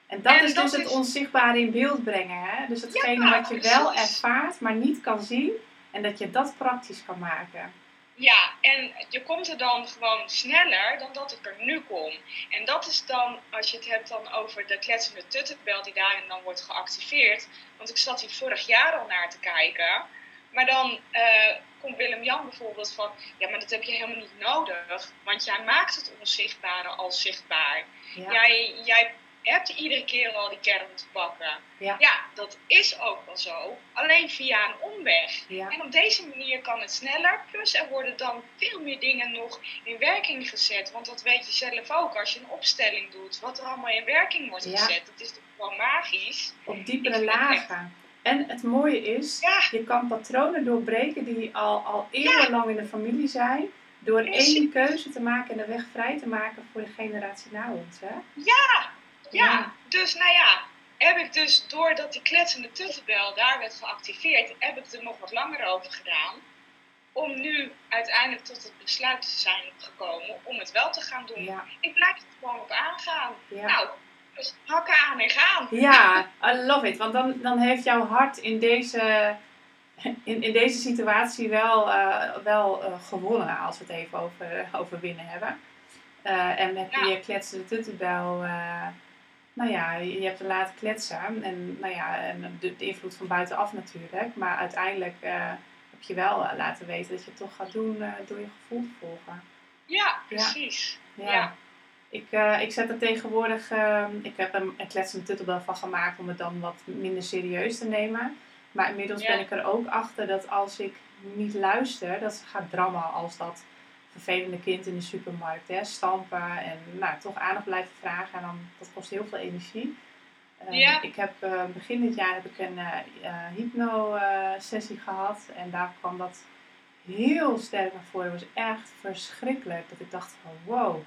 Speaker 1: En dat
Speaker 2: En
Speaker 1: is
Speaker 2: dat
Speaker 1: dus het onzichtbare in beeld brengen. Hè? Dus hetgene
Speaker 2: Ja,
Speaker 1: wat je wel
Speaker 2: precies.
Speaker 1: ervaart, maar niet kan zien. En dat je dat praktisch kan maken.
Speaker 2: Ja, en je komt er dan gewoon sneller dan dat ik er nu kom. En dat is dan, als je het hebt dan over de kletsende tuttenbel die daarin dan wordt geactiveerd. Want ik zat hier vorig jaar al naar te kijken. Maar dan eh, komt Willem-Jan bijvoorbeeld van, ja, maar dat heb je helemaal niet nodig. Want jij maakt het onzichtbare al zichtbaar.
Speaker 1: Ja,
Speaker 2: Jij, jij hebt iedere keer al die kern te pakken.
Speaker 1: Ja.
Speaker 2: ja, dat is ook wel zo. Alleen via een omweg.
Speaker 1: Ja.
Speaker 2: En op deze manier kan het sneller. Plus er worden dan veel meer dingen nog in werking gezet. Want dat weet je zelf ook als je een opstelling doet. Wat er allemaal in werking wordt
Speaker 1: Ja.
Speaker 2: gezet. Dat is toch gewoon magisch.
Speaker 1: Op diepere lagen. En het mooie is,
Speaker 2: Ja.
Speaker 1: je kan patronen doorbreken die al, al eeuwenlang in de familie zijn. Door één keuze te maken en de weg vrij te maken voor de generatie na ons. Hè?
Speaker 2: Ja,
Speaker 1: Ja.
Speaker 2: dus nou ja. Heb ik dus, doordat die kletsende tuttenbel daar werd geactiveerd, heb ik er nog wat langer over gedaan. Om nu uiteindelijk tot het besluit te zijn gekomen om het wel te gaan doen.
Speaker 1: Ja.
Speaker 2: Ik blijf er gewoon op aangaan.
Speaker 1: Ja.
Speaker 2: Nou, dus hakken aan en gaan.
Speaker 1: Ja, I love it. Want dan, dan heeft jouw hart in deze, in, in deze situatie wel, eh, wel eh, gewonnen, als we het even over, over winnen hebben. Eh, en je
Speaker 2: Ja.
Speaker 1: je kletsende tuttenbel, nou ja, je hebt er laten kletsen. En nou ja, en de, de invloed van buitenaf natuurlijk. Maar uiteindelijk heb je wel laten weten dat je het toch gaat doen door je gevoel te volgen.
Speaker 2: Ja, precies.
Speaker 1: Ja.
Speaker 2: Ja.
Speaker 1: Ik, eh, ik zet er tegenwoordig, eh, ik heb er een kletsende tuttelbel van gemaakt om het dan wat minder serieus te nemen. Maar inmiddels
Speaker 2: Ja.
Speaker 1: ben ik er ook achter dat als ik niet luister, dat gaat drammen als dat vervelende kind in de supermarkt. Hè, stampen en nou, toch aandacht blijven vragen. En dan, dat kost heel veel energie. Eh,
Speaker 2: Ja.
Speaker 1: Ik heb eh, begin dit jaar heb ik een eh, hypno-sessie gehad. En daar kwam dat heel sterk naar voren. Het was echt verschrikkelijk. Dat ik dacht van wow,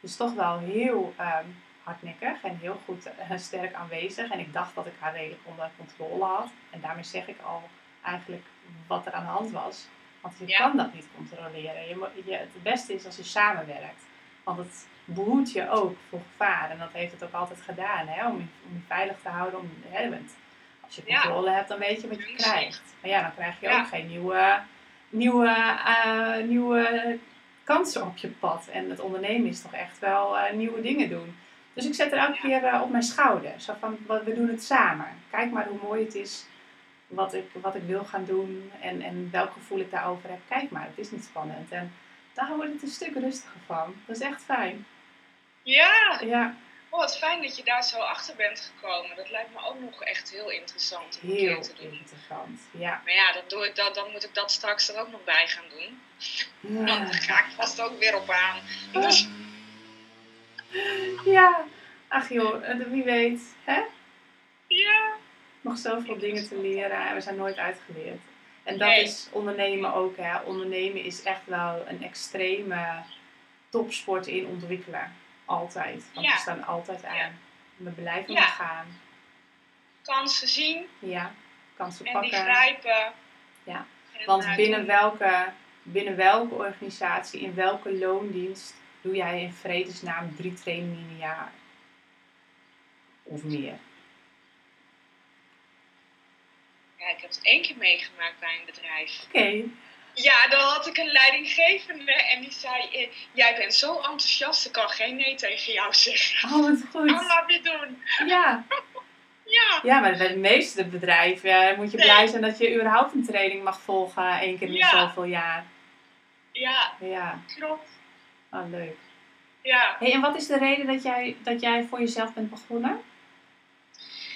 Speaker 1: is toch wel heel ehm, hardnekkig en heel goed eh, sterk aanwezig. En ik dacht dat ik haar redelijk onder controle had. En daarmee zeg ik al eigenlijk wat er aan de hand was. Want je
Speaker 2: Ja.
Speaker 1: kan dat niet controleren. Je, het beste is als je samenwerkt. Want het behoedt je ook voor gevaar. En dat heeft het ook altijd gedaan. Hè? Om, je, om je veilig te houden. Om, hè, want als je
Speaker 2: Ja.
Speaker 1: controle hebt, dan weet je wat je krijgt. Maar ja, dan krijg je
Speaker 2: Ja.
Speaker 1: ook geen nieuwe, nieuwe, eh, nieuwe kansen op je pad. En het ondernemen is toch echt wel eh, nieuwe dingen doen. Dus ik zet er elke keer eh, op mijn schouder. Zo van, we doen het samen. Kijk maar hoe mooi het is wat ik, wat ik wil gaan doen en, en welk gevoel ik daarover heb. Kijk maar, het is niet spannend. En daar wordt het een stuk rustiger van. Dat is echt fijn.
Speaker 2: Ja,
Speaker 1: Ja,
Speaker 2: oh, wat fijn dat je daar zo achter bent gekomen. Dat lijkt me ook nog echt heel interessant om een
Speaker 1: heel
Speaker 2: keer te doen.
Speaker 1: interessant. Ja.
Speaker 2: Maar ja, dan, doe ik dat, dan moet ik dat straks er ook nog bij gaan doen.
Speaker 1: Ja.
Speaker 2: Dan ga ik vast ook weer op aan. Dus
Speaker 1: ja. Ach joh, wie weet. Hè?
Speaker 2: ja,
Speaker 1: nog zoveel dingen te leren en we zijn nooit uitgeleerd. En dat
Speaker 2: Nee.
Speaker 1: is ondernemen ook. Hè. Ondernemen is echt wel een extreme topsport in ontwikkelen. Altijd. Want
Speaker 2: Ja.
Speaker 1: we staan altijd aan.
Speaker 2: Ja.
Speaker 1: We blijven
Speaker 2: Ja.
Speaker 1: gaan.
Speaker 2: kansen zien
Speaker 1: Ja, kansen
Speaker 2: en die
Speaker 1: pakken.
Speaker 2: grijpen.
Speaker 1: Ja,
Speaker 2: En,
Speaker 1: Want
Speaker 2: eh,
Speaker 1: binnen welke, binnen welke organisatie, in welke loondienst doe jij in vredesnaam drie trainingen in een jaar? Of meer?
Speaker 2: Ja, ik heb het één keer meegemaakt bij een bedrijf.
Speaker 1: Oké.
Speaker 2: Ja, dan had ik een leidinggevende en die zei: eh, Jij bent zo enthousiast, ik kan geen nee tegen jou zeggen.
Speaker 1: Oh, wat goed.
Speaker 2: Allemaal weer doen.
Speaker 1: Ja. [LAUGHS]
Speaker 2: Ja,
Speaker 1: Ja, maar bij de meeste bedrijven eh, moet je blij zijn dat je überhaupt een training mag volgen één keer in
Speaker 2: Ja.
Speaker 1: zoveel jaar.
Speaker 2: Ja,
Speaker 1: Ja,
Speaker 2: klopt.
Speaker 1: oh, leuk.
Speaker 2: Ja.
Speaker 1: Hey, en wat is de reden dat jij, dat jij voor jezelf bent begonnen?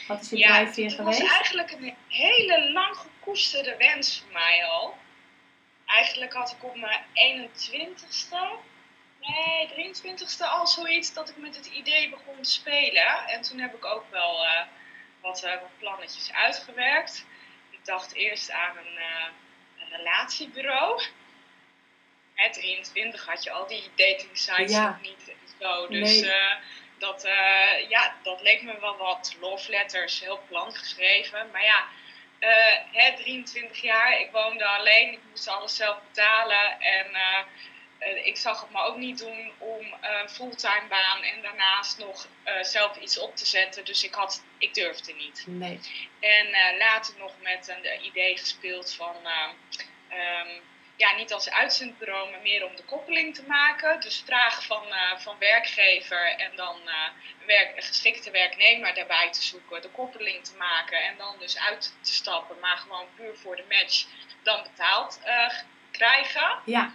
Speaker 1: Wat is je
Speaker 2: Ja,
Speaker 1: drijfveer
Speaker 2: het was
Speaker 1: geweest?
Speaker 2: eigenlijk een hele lang gekoesterde wens voor mij al. Eigenlijk had ik op mijn 21ste, nee 23ste al zoiets dat ik met het idee begon te spelen. En toen heb ik ook wel eh, wat, eh, wat plannetjes uitgewerkt. Ik dacht eerst aan een, eh, een relatiebureau. Hè, 23 had je al die dating sites
Speaker 1: Ja.
Speaker 2: nog niet en zo. Dus
Speaker 1: Nee.
Speaker 2: eh, dat, eh, ja, dat leek me wel wat. Love letters, heel plat geschreven. Maar ja, eh, hè, 23 jaar, ik woonde alleen, ik moest alles zelf betalen. En ik zag het me ook niet doen om een fulltime baan en daarnaast nog zelf iets op te zetten. Dus ik, had, ik durfde niet.
Speaker 1: Nee.
Speaker 2: En later nog met een idee gespeeld van, eh, ehm, ja, niet als uitzendbureau, maar meer om de koppeling te maken. Dus vraag van, eh, van werkgever en dan eh, werk, een geschikte werknemer daarbij te zoeken, de koppeling te maken en dan dus uit te stappen, maar gewoon puur voor de match dan betaald eh, krijgen.
Speaker 1: Ja,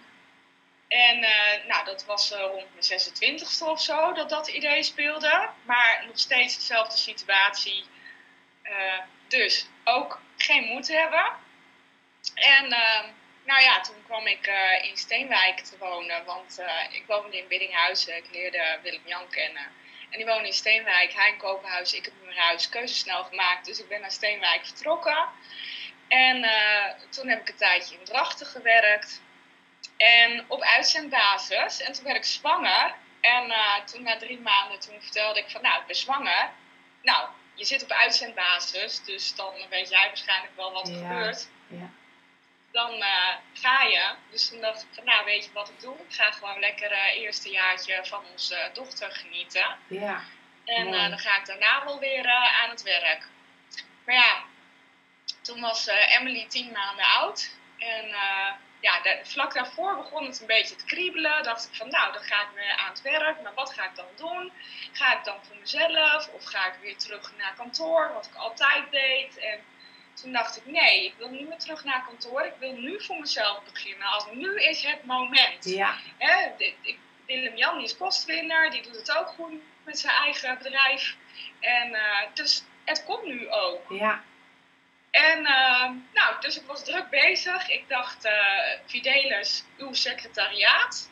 Speaker 2: En nou, dat was rond mijn 26e of zo dat dat idee speelde. Maar nog steeds dezelfde situatie. Dus ook geen moed hebben. En nou ja, toen kwam ik in Steenwijk te wonen. Want ik woonde in Biddinghuizen. Ik leerde Willem-Jan kennen. En die woonde in Steenwijk. Hij in Kopenhuis. Ik heb mijn huis keuze snel gemaakt. Dus ik ben naar Steenwijk vertrokken. En toen heb ik een tijdje in Drachten gewerkt. En op uitzendbasis. En toen werd ik zwanger. En toen na drie maanden, toen vertelde ik van, nou, ik ben zwanger. Nou, je zit op uitzendbasis, dus dan weet jij waarschijnlijk wel wat er gebeurt. Ja. Dan uh, ga je. Dus toen dacht ik van, nou, weet je wat ik doe? Ik ga gewoon lekker uh, eerste jaartje van onze dochter genieten. Ja. En dan ga ik daarna wel weer aan het werk. Maar ja, toen was Emily tien maanden oud. En ja, de, vlak daarvoor begon het een beetje te kriebelen. Dacht ik van, nou, dan ga ik weer aan het werk. Maar wat ga ik dan doen? Ga ik dan voor mezelf? Of ga ik weer terug naar kantoor, wat ik altijd deed? En toen dacht ik, nee, ik wil niet meer terug naar kantoor. Ik wil nu voor mezelf beginnen. Als nu is het moment. Ja. Hè, Willem-Jan is kostwinner. Die doet het ook goed met zijn eigen bedrijf. En uh, dus het komt nu ook. Ja. En uh, nou, dus ik was druk bezig. Ik dacht, uh, Fidelis, uw secretariaat.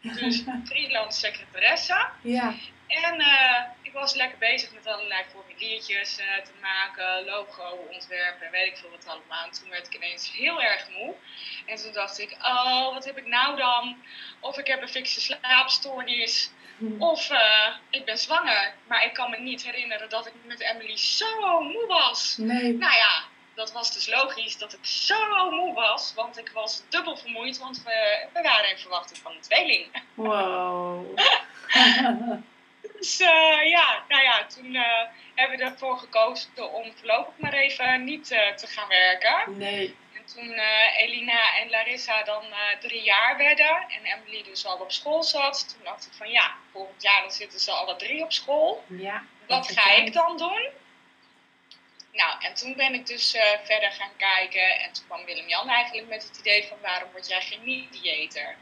Speaker 2: Dus [LAUGHS] freelance secretaresse. Ja. En was lekker bezig met allerlei formuliertjes te maken, logo ontwerpen en weet ik veel wat allemaal. En toen werd ik ineens heel erg moe. En toen dacht ik, oh, wat heb ik nou dan? Of ik heb een fikse slaapstoornis. Hm. Of ik ben zwanger, maar ik kan me niet herinneren dat ik met Emily zo moe was. Nee. Nou ja, dat was dus logisch dat ik zo moe was, want ik was dubbel vermoeid, want we, we waren in verwachting van een tweeling. Wow. [LAUGHS] dus uh, ja, nou ja, toen uh, hebben we ervoor gekozen om voorlopig maar even niet uh, te gaan werken. Nee. En toen Elina en Larissa dan drie jaar werden en Emily dus al op school zat, toen dacht ik van ja, volgend jaar dan zitten ze alle drie op school. Ja. Wat ga ik dan doen? Nou, en toen ben ik dus verder gaan kijken. En toen kwam Willem-Jan eigenlijk met het idee van waarom word jij geen mediator?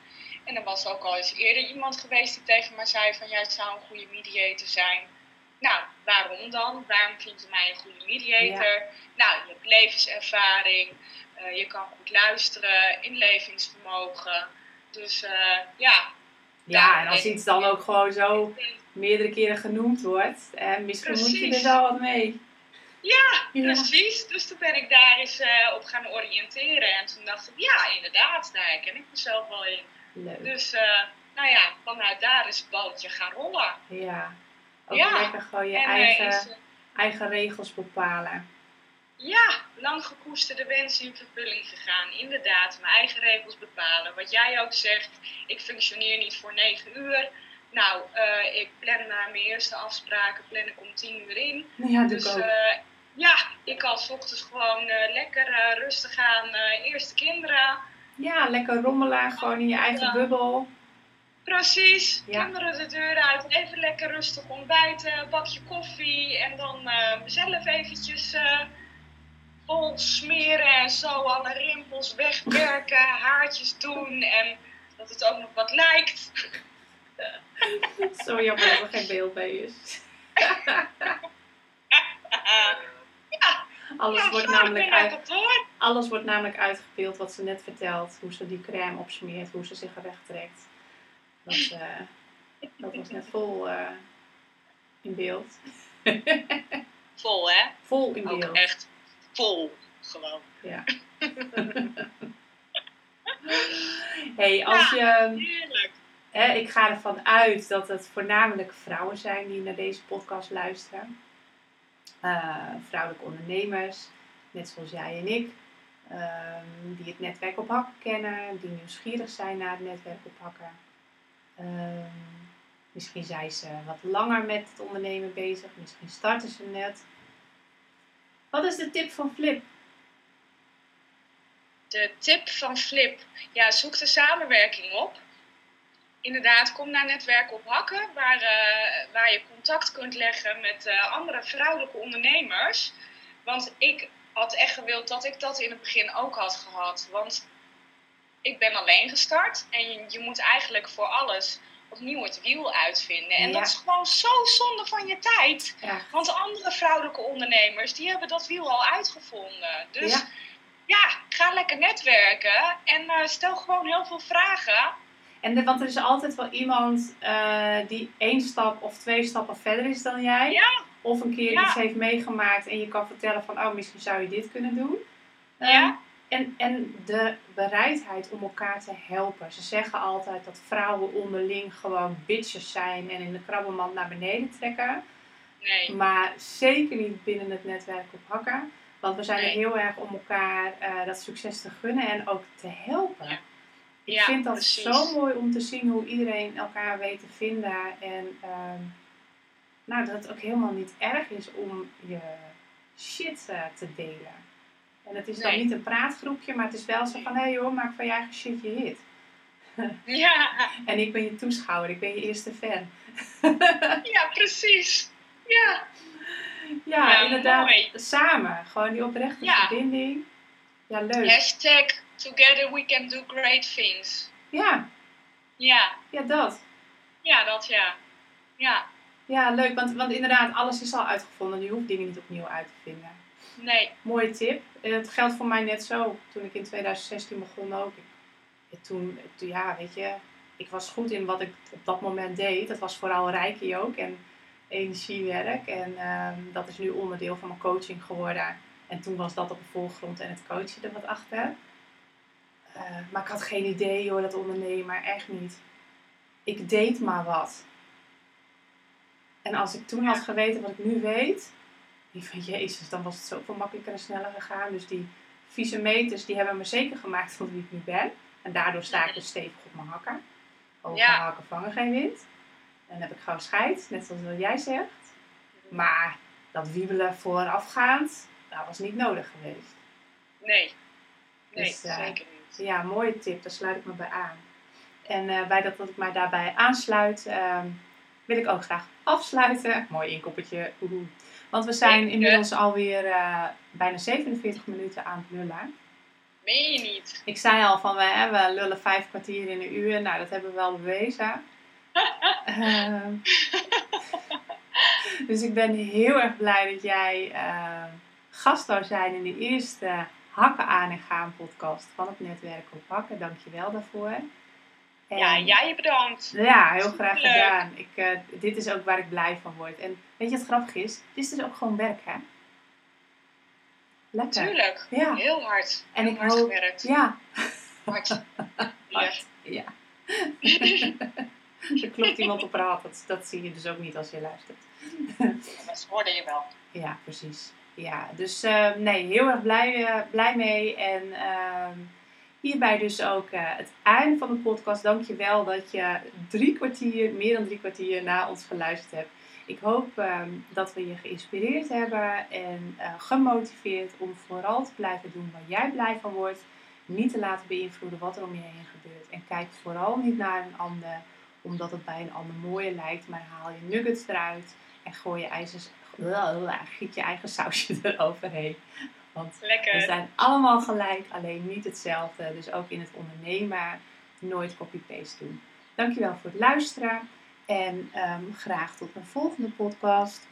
Speaker 2: En er was ook al eens eerder iemand geweest die tegen mij zei van jij zou een goede mediator zijn. Nou, waarom dan? Waarom vind je mij een goede mediator? Nou, je hebt levenservaring, uh, je kan goed luisteren, inlevingsvermogen. Dus uh, ja.
Speaker 1: Ja, en als iets dan ook gewoon zo meerdere keren genoemd wordt, en misschien moet je er wel wat mee.
Speaker 2: Ja, precies. Dus toen ben ik daar eens uh, op gaan oriënteren. En toen dacht ik, ja, inderdaad, daar ken ik mezelf wel in. Leuk. Dus, uh, nou ja, vanuit daar is het balletje gaan rollen.
Speaker 1: Ja, ook ja. lekker gewoon je eigen, is, eigen regels bepalen.
Speaker 2: Ja, lang gekoesterde wensen in vervulling gegaan. Inderdaad, mijn eigen regels bepalen. Wat jij ook zegt, ik functioneer niet voor negen uur. Nou, uh, ik plan mijn eerste afspraken plan ik om tien uur in. Ja, dus uh, ja, ik kan s ochtends gewoon uh, lekker rustig aan, eerste kinderen.
Speaker 1: Ja, lekker rommelen, gewoon in je eigen bubbel.
Speaker 2: Precies, kinderen de deur uit, even lekker rustig ontbijten, bakje koffie en dan mezelf eventjes vol smeren en zo, alle rimpels wegwerken, [LAUGHS] haartjes doen en dat het ook nog wat lijkt. [LAUGHS]
Speaker 1: Zo jammer dat er geen beeld bij is. [LAUGHS] Alles, wordt namelijk uit, alles wordt namelijk uitgebeeld wat ze net vertelt. Hoe ze die crème opsmeert, hoe ze zich recht trekt. Dat, uh, [LAUGHS] dat was net vol uh, in beeld. [LAUGHS]
Speaker 2: vol, hè?
Speaker 1: Vol in beeld.
Speaker 2: Echt vol, gewoon. Ja. [LAUGHS]
Speaker 1: hey, als je... Heerlijk. Hè, ik ga ervan uit dat het voornamelijk vrouwen zijn die naar deze podcast luisteren. Uh, vrouwelijke ondernemers, net zoals jij en ik, ehm, die het netwerk op hakken kennen, die nieuwsgierig zijn naar het netwerk op hakken. Ehm, misschien zijn ze wat langer met het ondernemen bezig, misschien starten ze net. Wat is de tip van Flip?
Speaker 2: De tip van Flip, ja, zoek de samenwerking op inderdaad, kom naar Netwerk op Hakken, waar, uh, waar je contact kunt leggen met uh, andere vrouwelijke ondernemers. Want ik had echt gewild dat ik dat in het begin ook had gehad. Want ik ben alleen gestart en je, je moet eigenlijk voor alles opnieuw het wiel uitvinden. En
Speaker 1: Ja.
Speaker 2: dat is gewoon zo zonde van je tijd.
Speaker 1: Ja.
Speaker 2: Want andere vrouwelijke ondernemers, die hebben dat wiel al uitgevonden. Dus
Speaker 1: Ja.
Speaker 2: ja, ga lekker netwerken en eh, stel gewoon heel veel vragen.
Speaker 1: En de, want er is altijd wel iemand eh, die één stap of twee stappen verder is dan jij.
Speaker 2: Ja.
Speaker 1: Of een keer
Speaker 2: Ja.
Speaker 1: iets heeft meegemaakt en je kan vertellen van, oh, misschien zou je dit kunnen doen.
Speaker 2: Ja.
Speaker 1: Ehm, en, en de bereidheid om elkaar te helpen. Ze zeggen altijd dat vrouwen onderling gewoon bitches zijn en in de krabbelmand naar beneden trekken.
Speaker 2: Nee,
Speaker 1: Maar zeker niet binnen het netwerk op hakken. Want we zijn er heel erg om elkaar eh, dat succes te gunnen en ook te helpen.
Speaker 2: Ja.
Speaker 1: Ik
Speaker 2: Ja,
Speaker 1: vind dat
Speaker 2: precies.
Speaker 1: zo mooi om te zien hoe iedereen elkaar weet te vinden. En ehm, nou, dat het ook helemaal niet erg is om je shit eh, te delen. En het is dan niet een praatgroepje, maar het is wel zo van: hé hey joh, maak van je eigen shit je hit. [LAUGHS]
Speaker 2: ja,
Speaker 1: En ik ben je toeschouwer, ik ben je eerste fan. [LAUGHS]
Speaker 2: ja, precies. Ja,
Speaker 1: Ja,
Speaker 2: Ja,
Speaker 1: inderdaad.
Speaker 2: mooi.
Speaker 1: Samen. Gewoon die oprechte
Speaker 2: Ja.
Speaker 1: verbinding. Ja, leuk.
Speaker 2: hashtag together we can do great things.
Speaker 1: Ja,
Speaker 2: Ja,
Speaker 1: ja, dat.
Speaker 2: ja, dat ja. Ja,
Speaker 1: Ja, leuk. Want, want inderdaad, alles is al uitgevonden. Je hoeft dingen niet opnieuw uit te vinden.
Speaker 2: nee,
Speaker 1: Mooie tip. En Het geldt voor mij net zo. Toen ik in 2016 begon ook. Ik, toen, toen, ja, weet je. Ik was goed in wat ik op dat moment deed. Dat was vooral reiki ook. En energiewerk. En ehm, dat is nu onderdeel van mijn coaching geworden. En toen was dat op de voorgrond en het coachen er wat achter. Eh, maar ik had geen idee hoor, dat ondernemer. Echt niet. Ik deed maar wat. En als ik toen had geweten wat ik nu weet. Ik van jezus, dan was het zoveel makkelijker en sneller gegaan. Dus die vieze meters, die hebben me zeker gemaakt tot wie ik nu ben. En daardoor sta ik dus stevig op mijn hakken. Hoge
Speaker 2: Ja.
Speaker 1: hakken vangen geen wind. En dan heb ik gewoon scheid, net zoals wat jij zegt. Maar dat wiebelen voorafgaand, dat was niet nodig geweest.
Speaker 2: nee. Nee,
Speaker 1: Dus, eh,
Speaker 2: zeker
Speaker 1: Ja, mooie tip, daar sluit ik me bij aan. En eh, bij dat, dat ik mij daarbij aansluit, ehm, wil ik ook graag afsluiten. Mooi inkoppertje. oehoe. Want we zijn inmiddels alweer eh bijna 47 minuten aan het lullen.
Speaker 2: Meen je niet?
Speaker 1: Ik zei al van we, hè, we lullen vijf kwartier in een uur. Nou, dat hebben we wel bewezen. [LAUGHS] Ehm, [LAUGHS] dus ik ben heel erg blij dat jij eh, gast zou zijn in de eerste Hakken aan en gaan podcast van het netwerk op Hakken. Dank je wel daarvoor. En-
Speaker 2: Ja, jij bedankt.
Speaker 1: ja, heel graag
Speaker 2: Leuk.
Speaker 1: gedaan. Ik, eh, dit is ook waar ik blij van word. En weet je wat grappig is? Het is dus ook gewoon werk, hè? Lekker.
Speaker 2: Tuurlijk.
Speaker 1: Ja.
Speaker 2: Heel hard.
Speaker 1: En
Speaker 2: Heel
Speaker 1: ik
Speaker 2: hard
Speaker 1: hoop-
Speaker 2: gewerkt.
Speaker 1: Ja.
Speaker 2: Hard. Ja. [LAUGHS]
Speaker 1: Hard. Ja. [LAUGHS] er klopt iemand op haar hand. Dat, dat zie je dus ook niet als je luistert.
Speaker 2: Dat hoorde je wel.
Speaker 1: Ja, precies. Ja, dus eh, nee, heel erg blij, eh, blij mee. En ehm, hierbij dus ook eh, het einde van de podcast. Dank je wel dat je drie kwartier, meer dan drie kwartier naar ons geluisterd hebt. Ik hoop ehm, dat we je geïnspireerd hebben en eh, gemotiveerd om vooral te blijven doen waar jij blij van wordt. Niet te laten beïnvloeden wat er om je heen gebeurt. En kijk vooral niet naar een ander omdat het bij een ander mooier lijkt. Maar haal je nuggets eruit en gooi je ijzers, giet je eigen sausje [LAUGHS] eroverheen. Want we zijn allemaal gelijk, alleen niet hetzelfde. Dus ook in het ondernemen nooit copy-paste doen. Dankjewel voor het luisteren. En ehm, graag tot een volgende podcast.